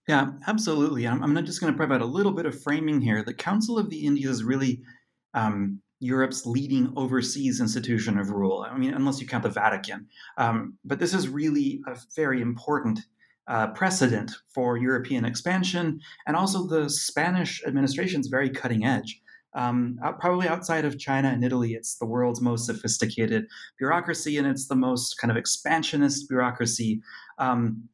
Yeah, absolutely. I'm, I'm just going to provide a little bit of framing here. The Council of the Indies really um, Europe's leading overseas institution of rule. I mean, unless you count the Vatican. Um, but this is really a very important uh, precedent for European expansion, and also the Spanish administration is very cutting edge. Um, probably outside of China and Italy, it's the world's most sophisticated bureaucracy, and it's the most kind of expansionist bureaucracy. Um,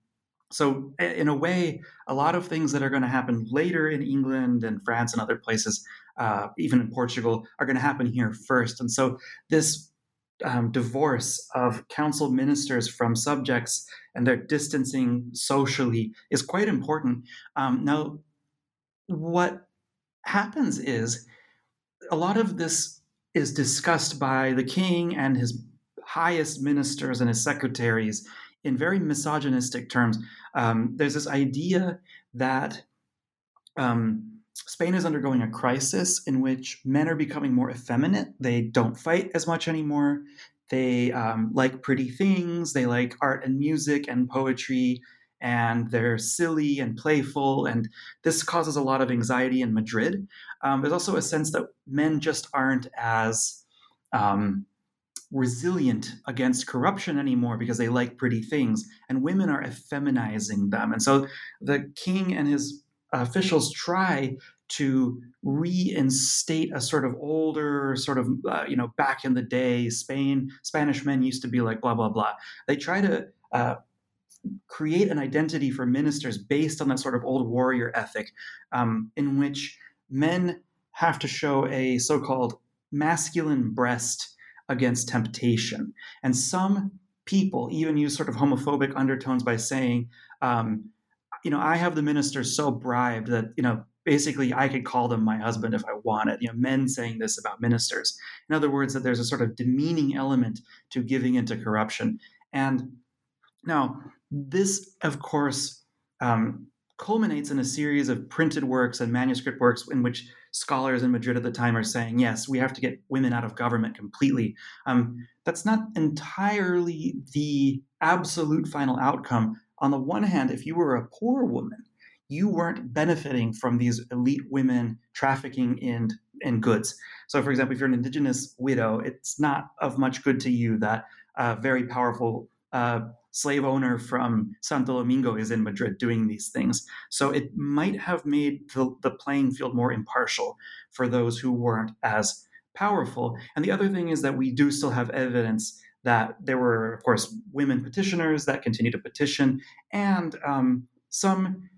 so, in a way, a lot of things that are going to happen later in England and France and other places, uh, even in Portugal, are going to happen here first. And so, this um, divorce of council ministers from subjects and their distancing socially is quite important. Um, now, what happens is a lot of this is discussed by the king and his highest ministers and his secretaries in very misogynistic terms. Um, there's this idea that um, Spain is undergoing a crisis in which men are becoming more effeminate. They don't fight as much anymore. They um, like pretty things. They like art and music and poetry, and they're silly and playful. And this causes a lot of anxiety in Madrid. Um, there's also a sense that men just aren't as um, resilient against corruption anymore because they like pretty things, and women are effeminizing them. And so the king and his officials try to reinstate a sort of older sort of uh, you know back in the day spain spanish men used to be like blah blah blah. They try to uh, create an identity for ministers based on that sort of old warrior ethic um, in which men have to show a so-called masculine breast against temptation. And some people even use sort of homophobic undertones by saying um, you know, I have the ministers so bribed that, you know, basically I could call them my husband if I wanted. You know, men saying this about ministers. In other words, that there's a sort of demeaning element to giving into corruption. And now, this, of course, um, culminates in a series of printed works and manuscript works in which scholars in Madrid at the time are saying, yes, we have to get women out of government completely. Um, that's not entirely the absolute final outcome, on the one hand, if you were a poor woman, you weren't benefiting from these elite women trafficking in in goods. So, for example, if you're an indigenous widow, it's not of much good to you that a very powerful uh, slave owner from Santo Domingo is in Madrid doing these things. So, it might have made the, the playing field more impartial for those who weren't as powerful. And the other thing is that we do still have evidence that there were, of course, women petitioners that continued to petition, and um, some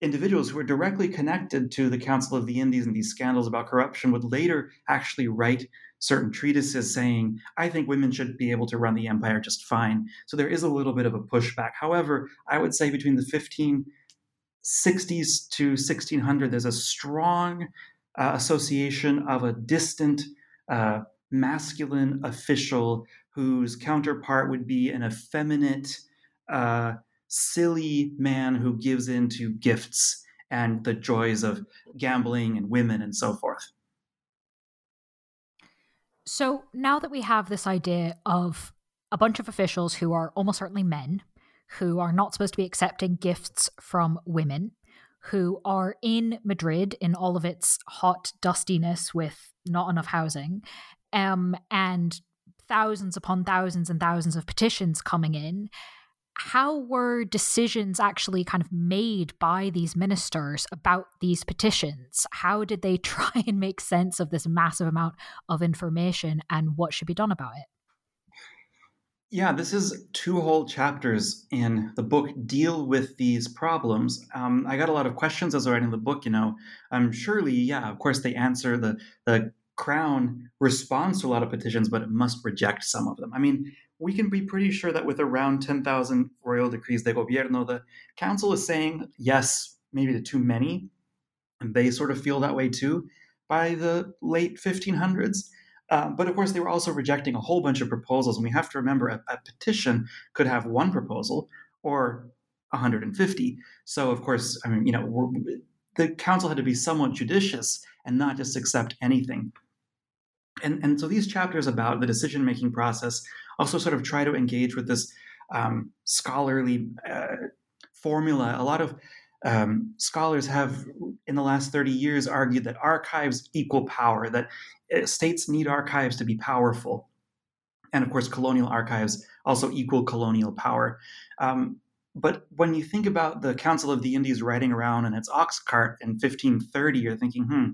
individuals who were directly connected to the Council of the Indies and these scandals about corruption would later actually write certain treatises saying, I think women should be able to run the empire just fine. So there is a little bit of a pushback. However, I would say between the 1560s to 1600, there's a strong uh, association of a distant, uh, masculine official whose counterpart would be an effeminate, uh, silly man who gives in to gifts and the joys of gambling and women and so forth. So now that we have this idea of a bunch of officials who are almost certainly men, who are not supposed to be accepting gifts from women, who are in Madrid in all of its hot dustiness with not enough housing, um, and thousands upon thousands and thousands of petitions coming in how were decisions actually kind of made by these ministers about these petitions? How did they try and make sense of this massive amount of information and what should be done about it? Yeah, this is two whole chapters in the book deal with these problems. Um, I got a lot of questions as I was writing the book. You know, um, surely, yeah, of course they answer the the Crown responds to a lot of petitions, but it must reject some of them. I mean, we can be pretty sure that with around 10,000 royal decrees de gobierno, the council is saying yes, maybe to too many. And they sort of feel that way too by the late 1500s. Uh, but of course, they were also rejecting a whole bunch of proposals. And we have to remember a, a petition could have one proposal or 150. So, of course, I mean, you know, the council had to be somewhat judicious and not just accept anything. And, and so these chapters about the decision making process also sort of try to engage with this um, scholarly uh, formula. A lot of um, scholars have, in the last 30 years, argued that archives equal power, that uh, states need archives to be powerful. And of course, colonial archives also equal colonial power. Um, but when you think about the Council of the Indies riding around in its ox cart in 1530, you're thinking, hmm,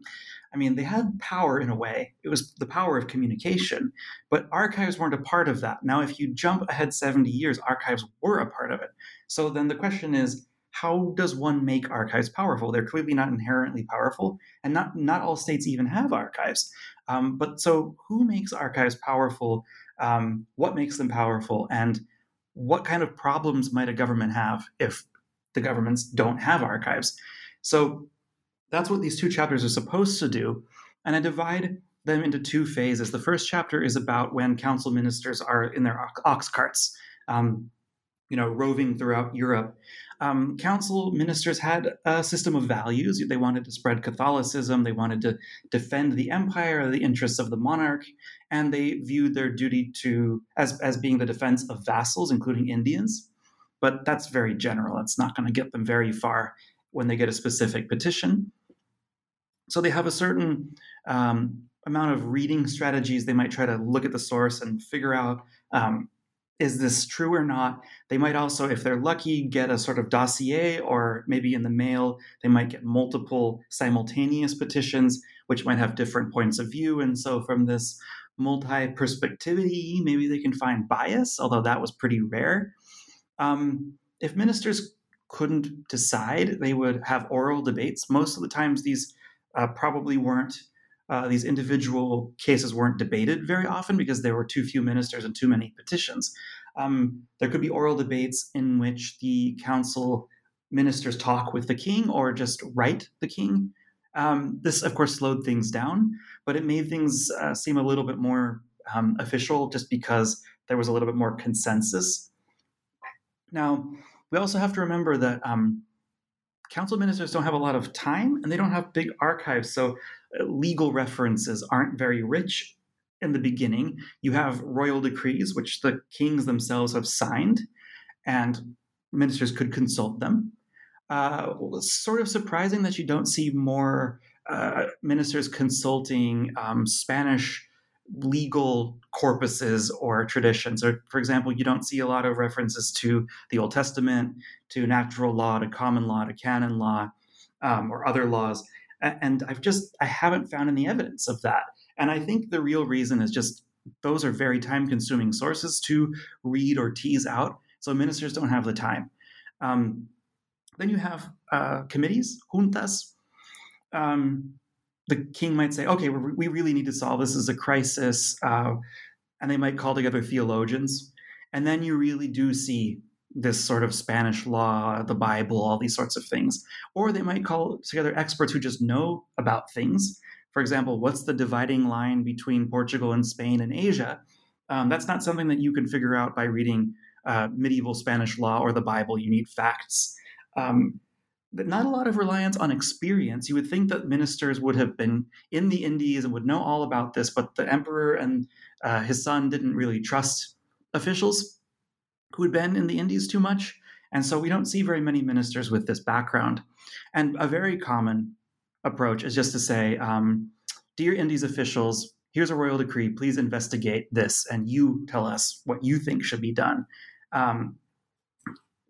I mean, they had power in a way. It was the power of communication, but archives weren't a part of that. Now, if you jump ahead 70 years, archives were a part of it. So then the question is, how does one make archives powerful? They're clearly not inherently powerful, and not not all states even have archives. Um, but so, who makes archives powerful? Um, what makes them powerful? And what kind of problems might a government have if the governments don't have archives? So that's what these two chapters are supposed to do. And I divide them into two phases. The first chapter is about when council ministers are in their ox carts, um, you know, roving throughout Europe. Um, council ministers had a system of values. They wanted to spread Catholicism. They wanted to defend the empire, the interests of the monarch, and they viewed their duty to as as being the defense of vassals, including Indians. But that's very general. It's not going to get them very far when they get a specific petition. So they have a certain um, amount of reading strategies. They might try to look at the source and figure out um, is this true or not. They might also, if they're lucky, get a sort of dossier, or maybe in the mail, they might get multiple simultaneous petitions, which might have different points of view. And so, from this multi perspectivity, maybe they can find bias, although that was pretty rare. Um, if ministers couldn't decide, they would have oral debates. Most of the times, these uh, probably weren't uh, these individual cases weren't debated very often because there were too few ministers and too many petitions. Um, there could be oral debates in which the council ministers talk with the king or just write the king. Um, this, of course, slowed things down, but it made things uh, seem a little bit more um, official just because there was a little bit more consensus. Now, we also have to remember that um, council ministers don't have a lot of time and they don't have big archives. So uh, legal references aren't very rich in the beginning. You have royal decrees, which the kings themselves have signed, and ministers could consult them. Uh, sort of surprising that you don't see more uh, ministers consulting um, Spanish legal corpuses or traditions. Or, for example, you don't see a lot of references to the Old Testament, to natural law, to common law, to canon law, um, or other laws. And I've just I haven't found any evidence of that. And I think the real reason is just those are very time-consuming sources to read or tease out. So ministers don't have the time. Um, then you have uh, committees, juntas. Um, the king might say, okay, we really need to solve this as a crisis. Uh, and they might call together theologians. And then you really do see this sort of Spanish law, the Bible, all these sorts of things. Or they might call together experts who just know about things. For example, what's the dividing line between Portugal and Spain and Asia? Um, that's not something that you can figure out by reading uh, medieval Spanish law or the Bible. You need facts. Um, not a lot of reliance on experience. You would think that ministers would have been in the Indies and would know all about this, but the emperor and uh, his son didn't really trust officials who had been in the Indies too much. And so we don't see very many ministers with this background. And a very common approach is just to say, um, Dear Indies officials, here's a royal decree. Please investigate this, and you tell us what you think should be done. Um,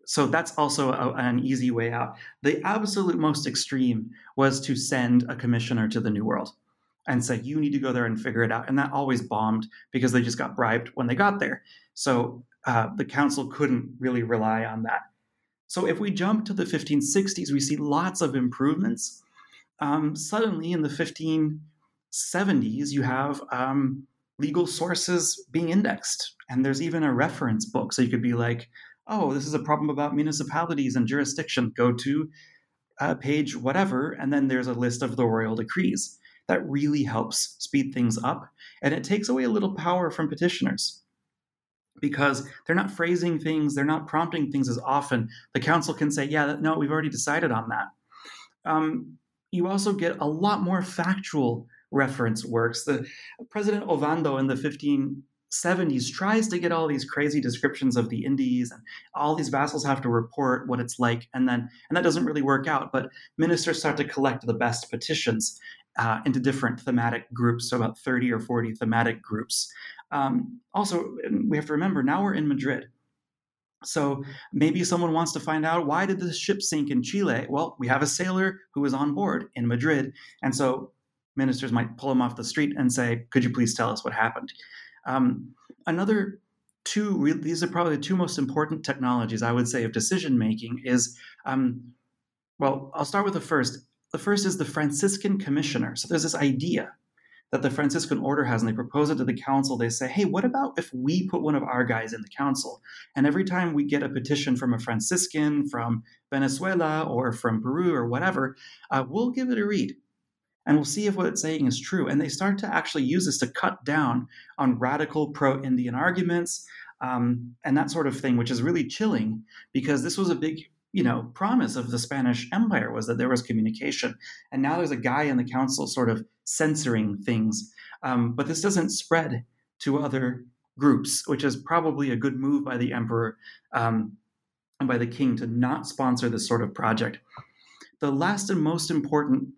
so that's also a, an easy way out. The absolute most extreme was to send a commissioner to the New World and say, you need to go there and figure it out. And that always bombed because they just got bribed when they got there. So uh, the council couldn't really rely on that. So if we jump to the 1560s, we see lots of improvements. Um, suddenly in the 1570s, you have um, legal sources being indexed. And there's even a reference book. So you could be like, oh, this is a problem about municipalities and jurisdiction. Go to uh, page whatever, and then there's a list of the royal decrees. That really helps speed things up, and it takes away a little power from petitioners because they're not phrasing things, they're not prompting things as often. The council can say, yeah, no, we've already decided on that. Um, you also get a lot more factual reference works. The President Ovando in the 15 70s tries to get all these crazy descriptions of the Indies and all these vassals have to report what it's like and then and that doesn't really work out but ministers start to collect the best petitions uh, into different thematic groups so about 30 or 40 thematic groups. Um, also we have to remember now we're in madrid. So maybe someone wants to find out why did the ship sink in chile? Well we have a sailor who was on board in madrid and so ministers might pull him off the street and say could you please tell us what happened um, another two, these are probably the two most important technologies I would say of decision making is, um, well, I'll start with the first. The first is the Franciscan commissioner. So there's this idea that the Franciscan order has, and they propose it to the council. They say, hey, what about if we put one of our guys in the council? And every time we get a petition from a Franciscan from Venezuela or from Peru or whatever, uh, we'll give it a read and we'll see if what it's saying is true. And they start to actually use this to cut down on radical pro Indian arguments um, and that sort of thing, which is really chilling because this was a big you know promise of the Spanish Empire was that there was communication, and now there's a guy in the council sort of censoring things. Um, but this doesn't spread to other groups, which is probably a good move by the emperor um, and by the king to not sponsor this sort of project. The last and most important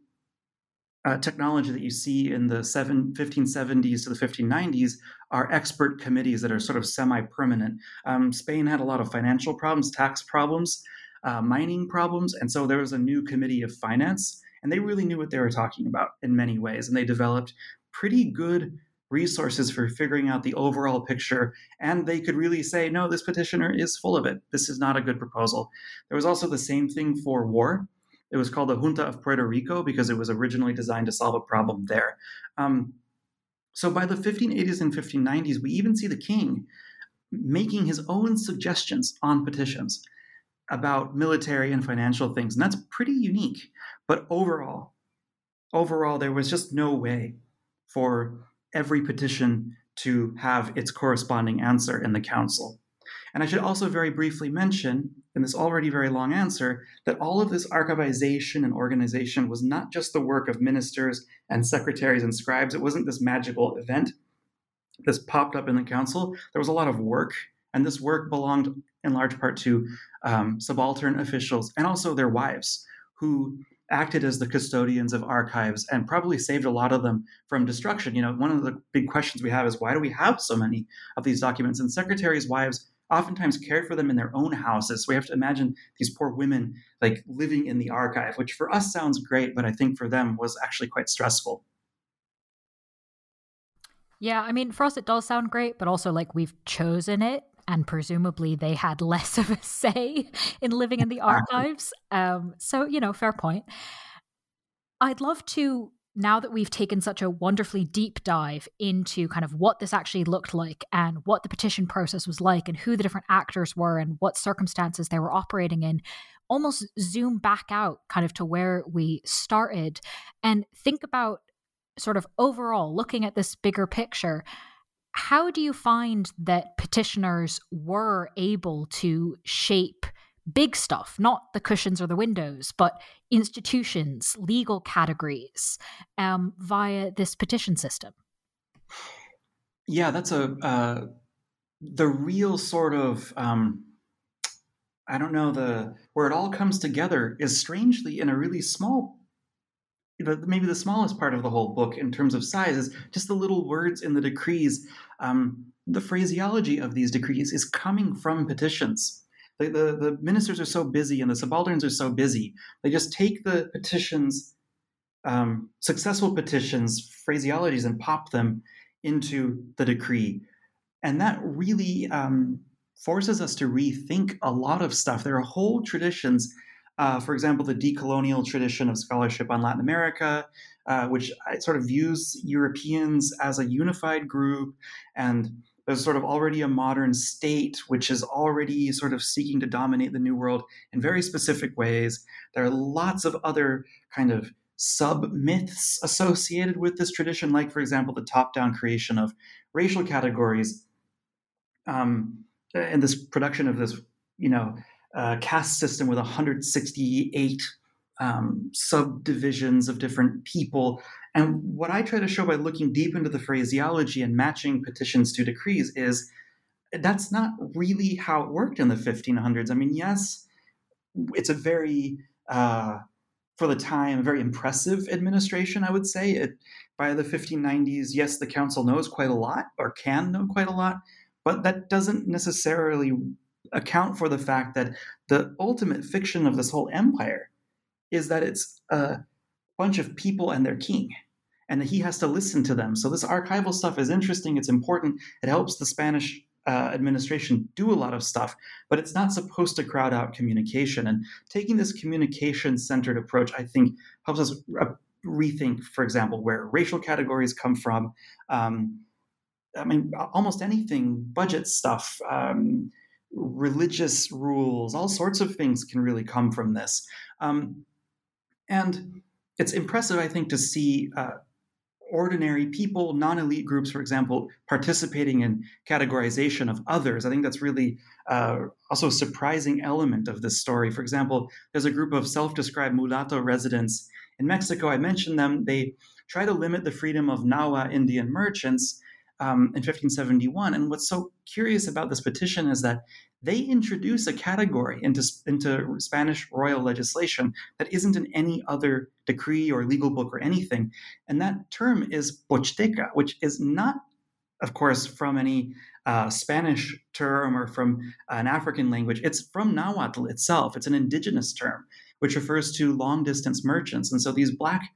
uh, technology that you see in the seven, 1570s to the 1590s are expert committees that are sort of semi permanent. Um, Spain had a lot of financial problems, tax problems, uh, mining problems, and so there was a new committee of finance, and they really knew what they were talking about in many ways, and they developed pretty good resources for figuring out the overall picture and they could really say no this petitioner is full of it. This is not a good proposal. There was also the same thing for war it was called the Junta of Puerto Rico because it was originally designed to solve a problem there. Um, so by the 1580s and 1590s, we even see the king making his own suggestions on petitions about military and financial things. And that's pretty unique. But overall, overall, there was just no way for every petition to have its corresponding answer in the council. And I should also very briefly mention, in this already very long answer, that all of this archivization and organization was not just the work of ministers and secretaries and scribes. It wasn't this magical event. This popped up in the council. There was a lot of work, and this work belonged in large part to um, subaltern officials and also their wives, who acted as the custodians of archives and probably saved a lot of them from destruction. You know, one of the big questions we have is why do we have so many of these documents? And secretaries' wives oftentimes cared for them in their own houses. So we have to imagine these poor women like living in the archive, which for us sounds great, but I think for them was actually quite stressful. Yeah, I mean, for us it does sound great, but also like we've chosen it and presumably they had less of a say in living in the archives. Um, so, you know, fair point. I'd love to now that we've taken such a wonderfully deep dive into kind of what this actually looked like and what the petition process was like and who the different actors were and what circumstances they were operating in, almost zoom back out kind of to where we started and think about sort of overall looking at this bigger picture. How do you find that petitioners were able to shape big stuff, not the cushions or the windows, but institutions, legal categories um, via this petition system? Yeah, that's a uh, the real sort of um, I don't know the where it all comes together is strangely in a really small maybe the smallest part of the whole book in terms of size is just the little words in the decrees. Um, the phraseology of these decrees is coming from petitions the, the, the ministers are so busy and the subalterns are so busy. They just take the petitions, um, successful petitions, phraseologies, and pop them into the decree. And that really um, forces us to rethink a lot of stuff. There are whole traditions, uh, for example, the decolonial tradition of scholarship on Latin America, uh, which sort of views Europeans as a unified group and there's sort of already a modern state which is already sort of seeking to dominate the new world in very specific ways. There are lots of other kind of sub myths associated with this tradition, like, for example, the top down creation of racial categories um, and this production of this, you know, uh, caste system with 168 um, subdivisions of different people. And what I try to show by looking deep into the phraseology and matching petitions to decrees is that's not really how it worked in the 1500s. I mean, yes, it's a very, uh, for the time, very impressive administration, I would say. It, by the 1590s, yes, the council knows quite a lot or can know quite a lot, but that doesn't necessarily account for the fact that the ultimate fiction of this whole empire is that it's a bunch of people and their king and that he has to listen to them. So this archival stuff is interesting. It's important. It helps the Spanish uh, administration do a lot of stuff, but it's not supposed to crowd out communication. And taking this communication centered approach, I think, helps us rethink, for example, where racial categories come from. Um, I mean, almost anything, budget stuff, um, religious rules, all sorts of things can really come from this. Um, and it's impressive, I think, to see uh, ordinary people, non elite groups, for example, participating in categorization of others. I think that's really uh, also a surprising element of this story. For example, there's a group of self described mulatto residents in Mexico. I mentioned them. They try to limit the freedom of Nahua Indian merchants um, in 1571. And what's so curious about this petition is that they introduce a category into, into Spanish royal legislation that isn't in any other decree or legal book or anything. And that term is pochteca, which is not, of course, from any uh, Spanish term or from an African language. It's from Nahuatl itself. It's an indigenous term, which refers to long distance merchants. And so these Black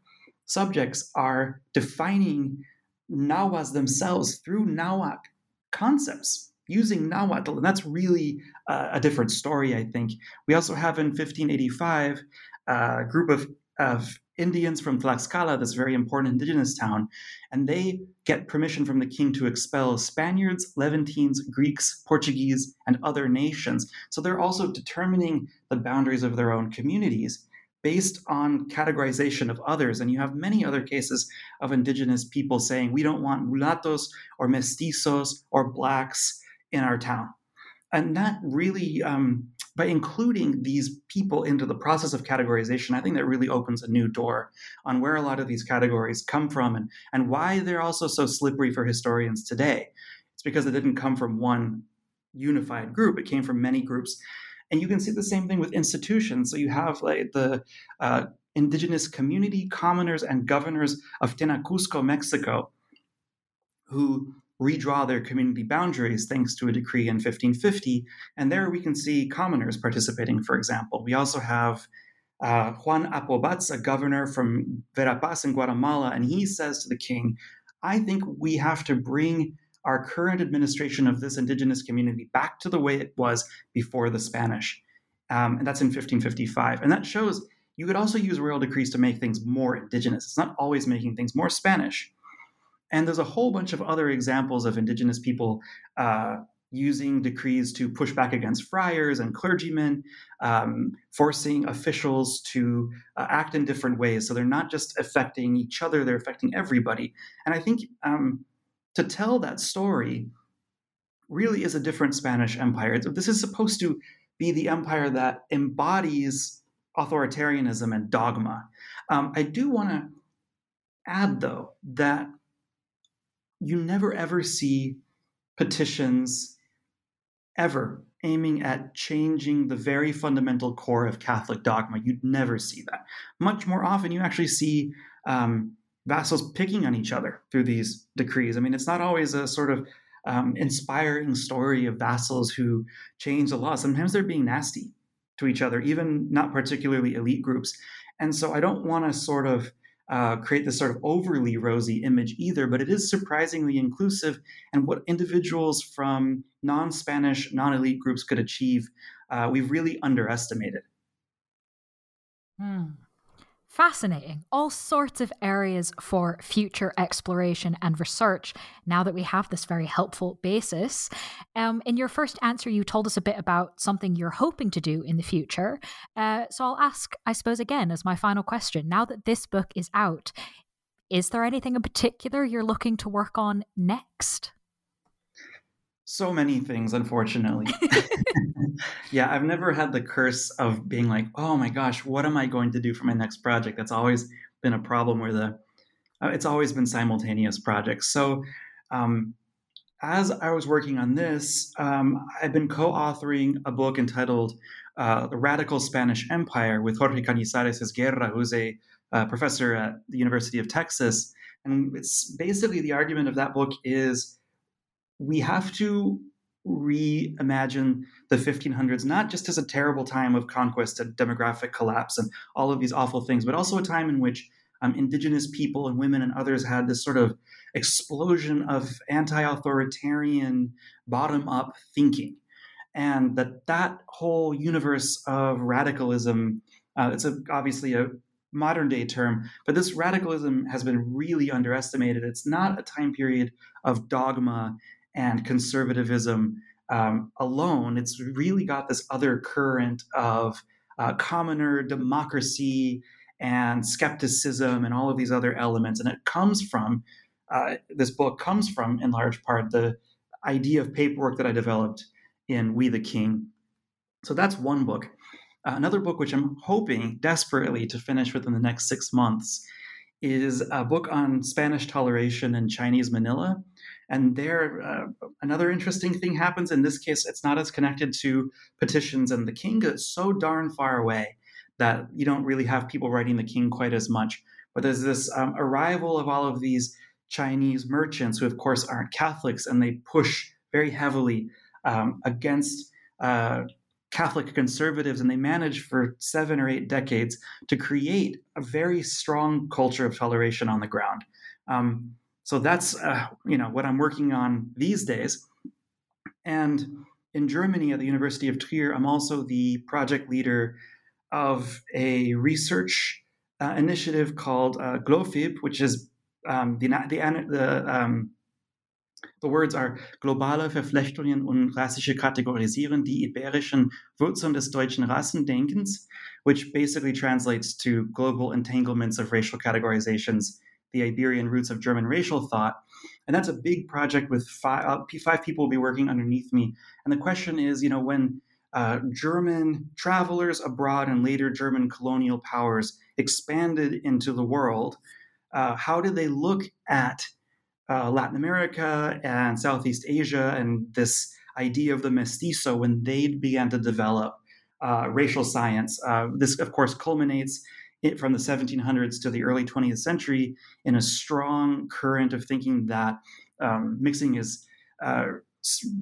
subjects are defining Nahuas themselves through Nahuatl concepts using Nahuatl. And that's really a different story, I think. We also have in 1585 uh, a group of, of Indians from Tlaxcala, this very important indigenous town, and they get permission from the king to expel Spaniards, Levantines, Greeks, Portuguese, and other nations. So they're also determining the boundaries of their own communities based on categorization of others. And you have many other cases of indigenous people saying, we don't want mulattos or mestizos or blacks in our town. And that really, um, by including these people into the process of categorization, I think that really opens a new door on where a lot of these categories come from and, and why they're also so slippery for historians today. It's because it didn't come from one unified group, it came from many groups and you can see the same thing with institutions. So you have like the uh, indigenous community commoners and governors of Tenacusco, Mexico, who redraw their community boundaries thanks to a decree in 1550. And there we can see commoners participating, for example. We also have uh, Juan Apobats, a governor from Verapaz in Guatemala, and he says to the king, I think we have to bring our current administration of this indigenous community back to the way it was before the Spanish. Um, and that's in 1555. And that shows you could also use royal decrees to make things more indigenous. It's not always making things more Spanish. And there's a whole bunch of other examples of indigenous people uh, using decrees to push back against friars and clergymen, um, forcing officials to uh, act in different ways. So they're not just affecting each other, they're affecting everybody. And I think um, to tell that story really is a different Spanish empire. This is supposed to be the empire that embodies authoritarianism and dogma. Um, I do want to add, though, that you never ever see petitions ever aiming at changing the very fundamental core of Catholic dogma. You'd never see that. Much more often, you actually see um, vassals picking on each other through these decrees. I mean, it's not always a sort of um, inspiring story of vassals who change the law. Sometimes they're being nasty to each other, even not particularly elite groups. And so I don't want to sort of uh, create this sort of overly rosy image either, but it is surprisingly inclusive. And what individuals from non Spanish, non elite groups could achieve, uh, we've really underestimated. Hmm. Fascinating. All sorts of areas for future exploration and research now that we have this very helpful basis. Um, in your first answer, you told us a bit about something you're hoping to do in the future. Uh, so I'll ask, I suppose, again, as my final question now that this book is out, is there anything in particular you're looking to work on next? So many things unfortunately. Yeah i've never had the curse of being like oh my gosh what am i going to do for my next project? That's always been a problem where the uh, it's always been simultaneous projects. So um, as i was working on this um, i've been co-authoring a book entitled uh, the radical spanish empire with Jorge Cañizares Esguerra who's a uh, professor at the university of texas. And it's basically the argument of that book is we have to reimagine the 1500s not just as a terrible time of conquest and demographic collapse and all of these awful things, but also a time in which um, indigenous people and women and others had this sort of explosion of anti-authoritarian bottom-up thinking and that that whole universe of radicalism uh, it's a, obviously a modern day term, but this radicalism has been really underestimated. It's not a time period of dogma and conservatism um, alone. It's really got this other current of uh, commoner democracy and skepticism and all of these other elements. And it comes from, uh, this book comes from, in large part, the idea of paperwork that I developed in We the King. So that's one book. Uh, another book, which I'm hoping desperately to finish within the next six months, is a book on Spanish toleration in Chinese Manila. And there, uh, another interesting thing happens. In this case, it's not as connected to petitions and the king. It's so darn far away that you don't really have people writing the king quite as much. But there's this um, arrival of all of these Chinese merchants who, of course, aren't Catholics, and they push very heavily um, against uh, Catholic conservatives, and they managed for seven or eight decades to create a very strong culture of toleration on the ground. Um, so that's uh, you know what I'm working on these days. And in Germany at the University of Trier, I'm also the project leader of a research uh, initiative called uh, GLOFIB, which is um, the, the, the um, the words are globale Verflechtungen und rassische Kategorisieren, die iberischen Wurzeln des deutschen Rassendenkens, which basically translates to global entanglements of racial categorizations, the Iberian roots of German racial thought. And that's a big project with five, uh, five people will be working underneath me. And the question is, you know, when uh, German travelers abroad and later German colonial powers expanded into the world, uh, how did they look at uh, Latin America and Southeast Asia and this idea of the mestizo when they began to develop uh, racial science. Uh, this, of course, culminates from the 1700s to the early 20th century in a strong current of thinking that um, mixing is uh,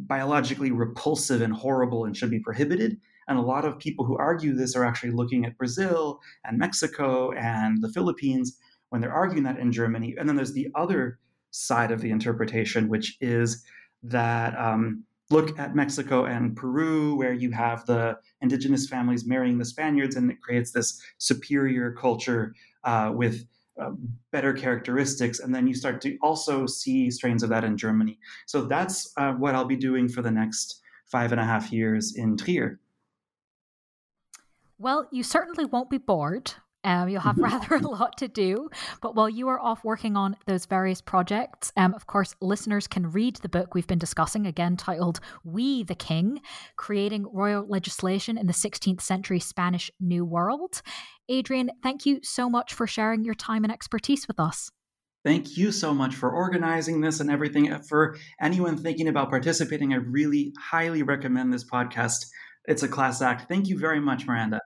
biologically repulsive and horrible and should be prohibited. And a lot of people who argue this are actually looking at Brazil and Mexico and the Philippines when they're arguing that in Germany. And then there's the other side of the interpretation, which is that um, look at Mexico and Peru, where you have the indigenous families marrying the Spaniards, and it creates this superior culture uh, with uh, better characteristics. And then you start to also see strains of that in Germany. So that's uh, what I'll be doing for the next five and a half years in Trier. Well, you certainly won't be bored um, you'll have rather a lot to do. But while you are off working on those various projects, um, of course, listeners can read the book we've been discussing, again titled We the King Creating Royal Legislation in the 16th Century Spanish New World. Adrian, thank you so much for sharing your time and expertise with us. Thank you so much for organizing this and everything. For anyone thinking about participating, I really highly recommend this podcast. It's a class act. Thank you very much, Miranda.